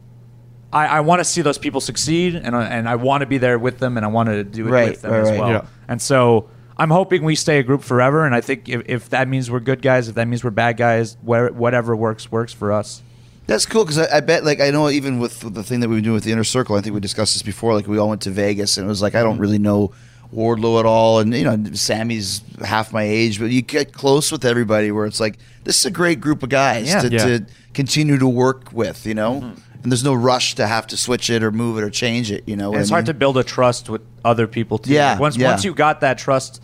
I, I want to see those people succeed, and I- and I want to be there with them, and I want to do it Right, with them right, as right. well. Yeah. And so I'm hoping we stay a group forever. And I think if, if that means we're good guys, if that means we're bad guys, where, whatever works works for us. That's cool because I, I bet, like, I know even with the thing that we've been doing with the inner circle, I think we discussed this before. Like, we all went to Vegas, and it was like I don't mm-hmm. really know Wardlow at all, and you know, Sammy's half my age, but you get close with everybody where it's like this is a great group of guys Yeah. to, Yeah. to continue to work with, you know. Mm-hmm. And there's no rush to have to switch it or move it or change it, you know. And it's I hard to build a trust with other people too. Yeah, Once yeah. once you got that trust,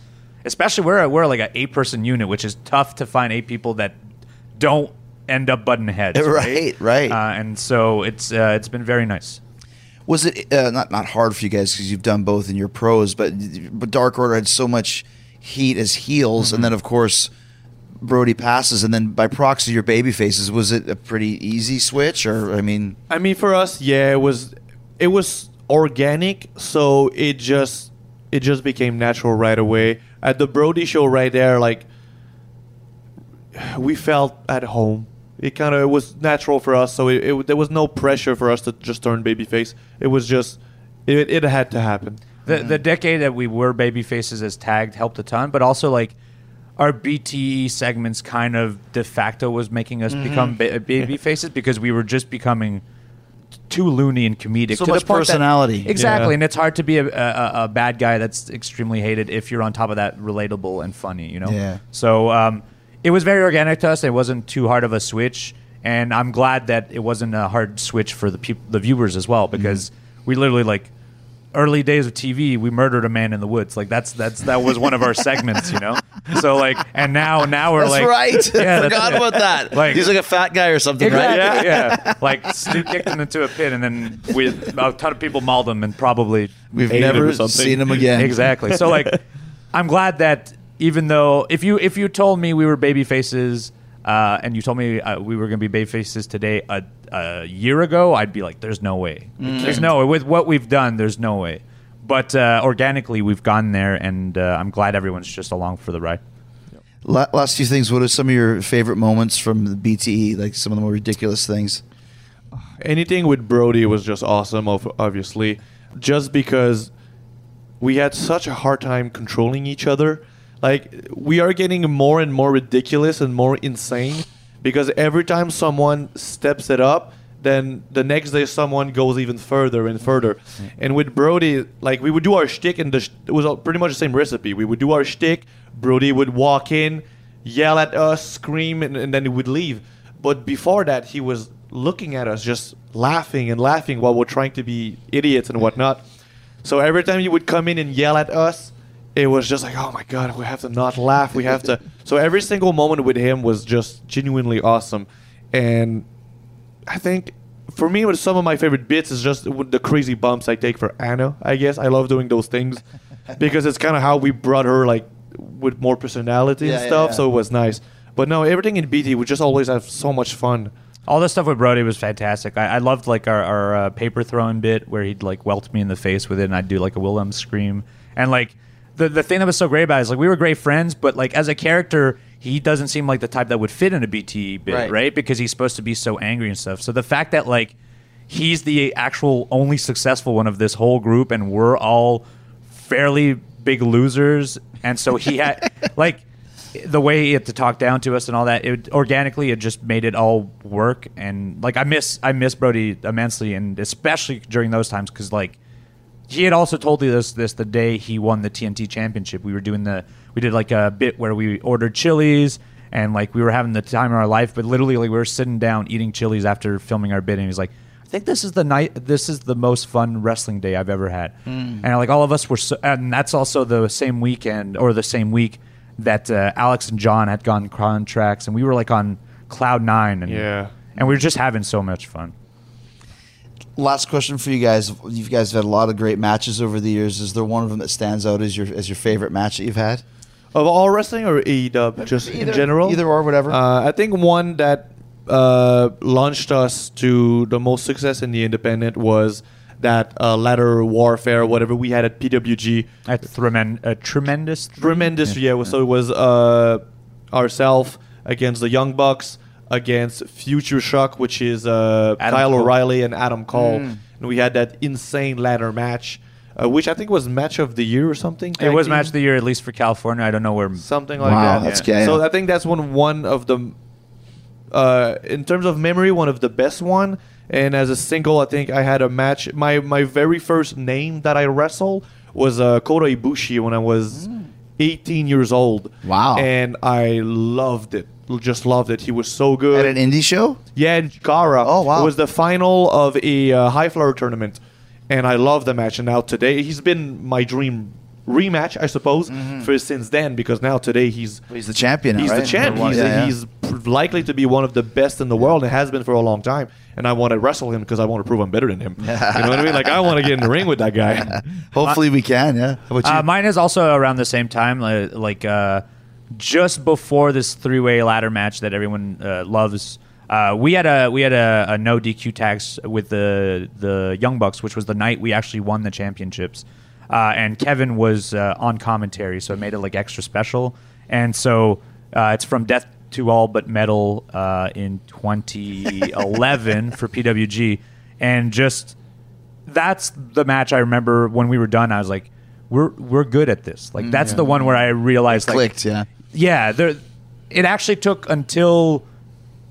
especially we're we're like an eight person unit, which is tough to find eight people that don't end up butting heads. Right, right. Uh, and so it's uh, it's been very nice. Was it uh, not not hard for you guys because you've done both in your pros, but but Dark Order had so much heat as heels, Mm-hmm. and then of course Brodie passes, and then by proxy your baby faces. Was it a pretty easy switch, or I mean, I mean, for us, yeah, it was it was organic, so it just it just became natural right away. At the Brodie show, right there, like we felt at home. It kind of it was natural for us, so it, it there was no pressure for us to just turn babyface. It was just it, it had to happen. The mm-hmm. the decade that we were baby faces as tagged helped a ton, but also like our BTE segments kind of de facto was making us mm-hmm. become ba- baby faces because we were just becoming too loony and comedic. So to much the point that- personality. exactly, Yeah. and it's hard to be a, a, a bad guy that's extremely hated if you're on top of that relatable and funny. You know. Yeah. So um, it was very organic to us. It wasn't too hard of a switch, and I'm glad that it wasn't a hard switch for the peop- the viewers as well because we literally like early days of TV, we murdered a man in the woods. Like that's that's that was one of our segments, you know. So like, and now now we're that's like, right. Yeah, Forgot about that. Like- He's like a fat guy or something, right? Yeah, yeah. Like Stu kicked him into a pit, and then we a ton of people mauled him, and probably We've never seen him again. exactly. So like, I'm glad that even though if you if you told me we were baby faces. Uh, and you told me uh, we were going to be baby faces today a, a year ago, I'd be like, "There's no way. There's no way. With what we've done, there's no way." But uh, organically, we've gone there, and uh, I'm glad everyone's just along for the ride. La- last few things. What are some of your favorite moments from the BTE? Like some of the more ridiculous things. anything with Brodie was just awesome, obviously, just because we had such a hard time controlling each other. Like, we are getting more and more ridiculous and more insane because every time someone steps it up, then the next day someone goes even further and further. And with Brodie, like, we would do our shtick, and the sh- it was pretty much the same recipe. We would do our shtick, Brodie would walk in, yell at us, scream, and, and then he would leave. But before that, he was looking at us, just laughing and laughing while we're trying to be idiots and whatnot. So every time he would come in and yell at us, it was just like, oh my god, we have to not laugh. We have to. So every single moment with him was just genuinely awesome, and I think for me, with some of my favorite bits is just with the crazy bumps I take for Anna. I guess I love doing those things because it's kind of how we brought her like with more personality Yeah, and stuff. yeah. So it was nice. But no, everything in BT we just always have so much fun. All this stuff with Brodie was fantastic. I, I loved like our, our uh, paper throwing bit where he'd like welt me in the face with it, and I'd do like a Wilhelm scream. And like the the thing that was so great about it is like we were great friends, but like as a character, he doesn't seem like the type that would fit in a BTE bit, Right. right? Because he's supposed to be so angry and stuff. So the fact that like he's the actual only successful one of this whole group, and we're all fairly big losers, and so he had like the way he had to talk down to us and all that. It organically it just made it all work, and like I miss I miss Brodie immensely, and especially during those times because like he had also told me this this the day he won the TNT championship. We were doing the we did like a bit where we ordered chilies and like we were having the time of our life, but literally like we were sitting down eating chilies after filming our bit, and he's like. I think this is the night. This is the most fun wrestling day I've ever had, and like all of us were, so, and that's also the same weekend or the same week that uh, Alex and John had gone contracts, and we were like on cloud nine, and Yeah. and we were just having so much fun. Last question for you guys. You guys have had a lot of great matches over the years. Is there one of them that stands out as your as your favorite match that you've had? Of all wrestling or AEW, just in general? either or whatever. Uh, I think one that uh, launched us to the most success in the independent was that uh, ladder warfare, whatever we had at PWG. A, tremen- a tremendous, Tremendous, yeah. So it was uh, ourselves against the Young Bucks, against Future Shock, which is uh, Kyle Cole. O'Reilly and Adam Cole. And we had that insane ladder match, uh, which I think was match of the year or something. It was team? match of the year, at least for California. I don't know where. something like Wow, that. that's gay. So I think that's one one of the uh, in terms of memory, one of the best one. And as a single, I think I had a match. My my very first name that I wrestled was uh, Kota Ibushi when I was 18 years old. Wow. And I loved it. Just loved it. He was so good. At an indie show? Yeah, in Chikara. Oh, wow. It was the final of a uh, high flyer tournament, and I love the match. And now today, he's been my dream rematch, I suppose, for since then. Because now today he's He's the champion he's right? the champ. Number one, He's, yeah, yeah. he's likely to be one of the best in the world, and has been for a long time. And I want to wrestle him because I want to prove I'm better than him. you know what I mean? Like I want to get in the ring with that guy. Hopefully we can, yeah. How about you? Uh, mine is also around the same time, like, like uh, just before this three-way ladder match that everyone uh, loves. Uh, we had a we had a, a no DQ tags with the the Young Bucks, which was the night we actually won the championships. Uh, and Kevin was uh, on commentary, so it made it like extra special. And so uh, it's from Death to All But Metal uh, in 2011 for PWG, and just that's the match I remember when we were done. I was like, we're we're good at this. Like that's the one where I realized like, Clicked, yeah. Yeah. There, it actually took until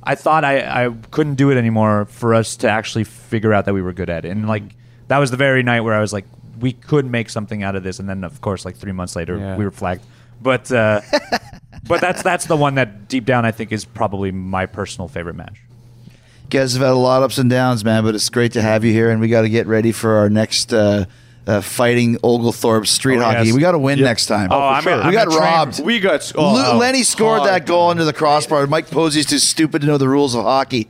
I thought I I couldn't do it anymore for us to actually figure out that we were good at it. And like that was the very night where I was like, we could make something out of this. And then of course, like three months later, Yeah. we were flagged. But uh, but that's that's the one that deep down I think is probably my personal favorite match. You guys have had a lot of ups and downs, man, but it's great to have you here, and we got to get ready for our next uh, uh, fighting Oglethorpe street Oh, hockey. yes. We got to win Yep. next time. Oh, I'm gonna- we I'm got gonna train- robbed. We got oh, Lu- oh, Lenny scored hard. that goal into the crossbar. Mike Posey's too stupid to know the rules of hockey.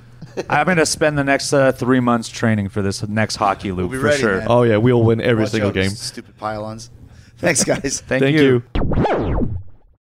I'm going to spend the next uh, three months training for this next hockey loop be for ready, sure. man. Oh yeah, we'll win every Watch single out, game. Stupid pylons. Thanks, guys. Thank, Thank you. you.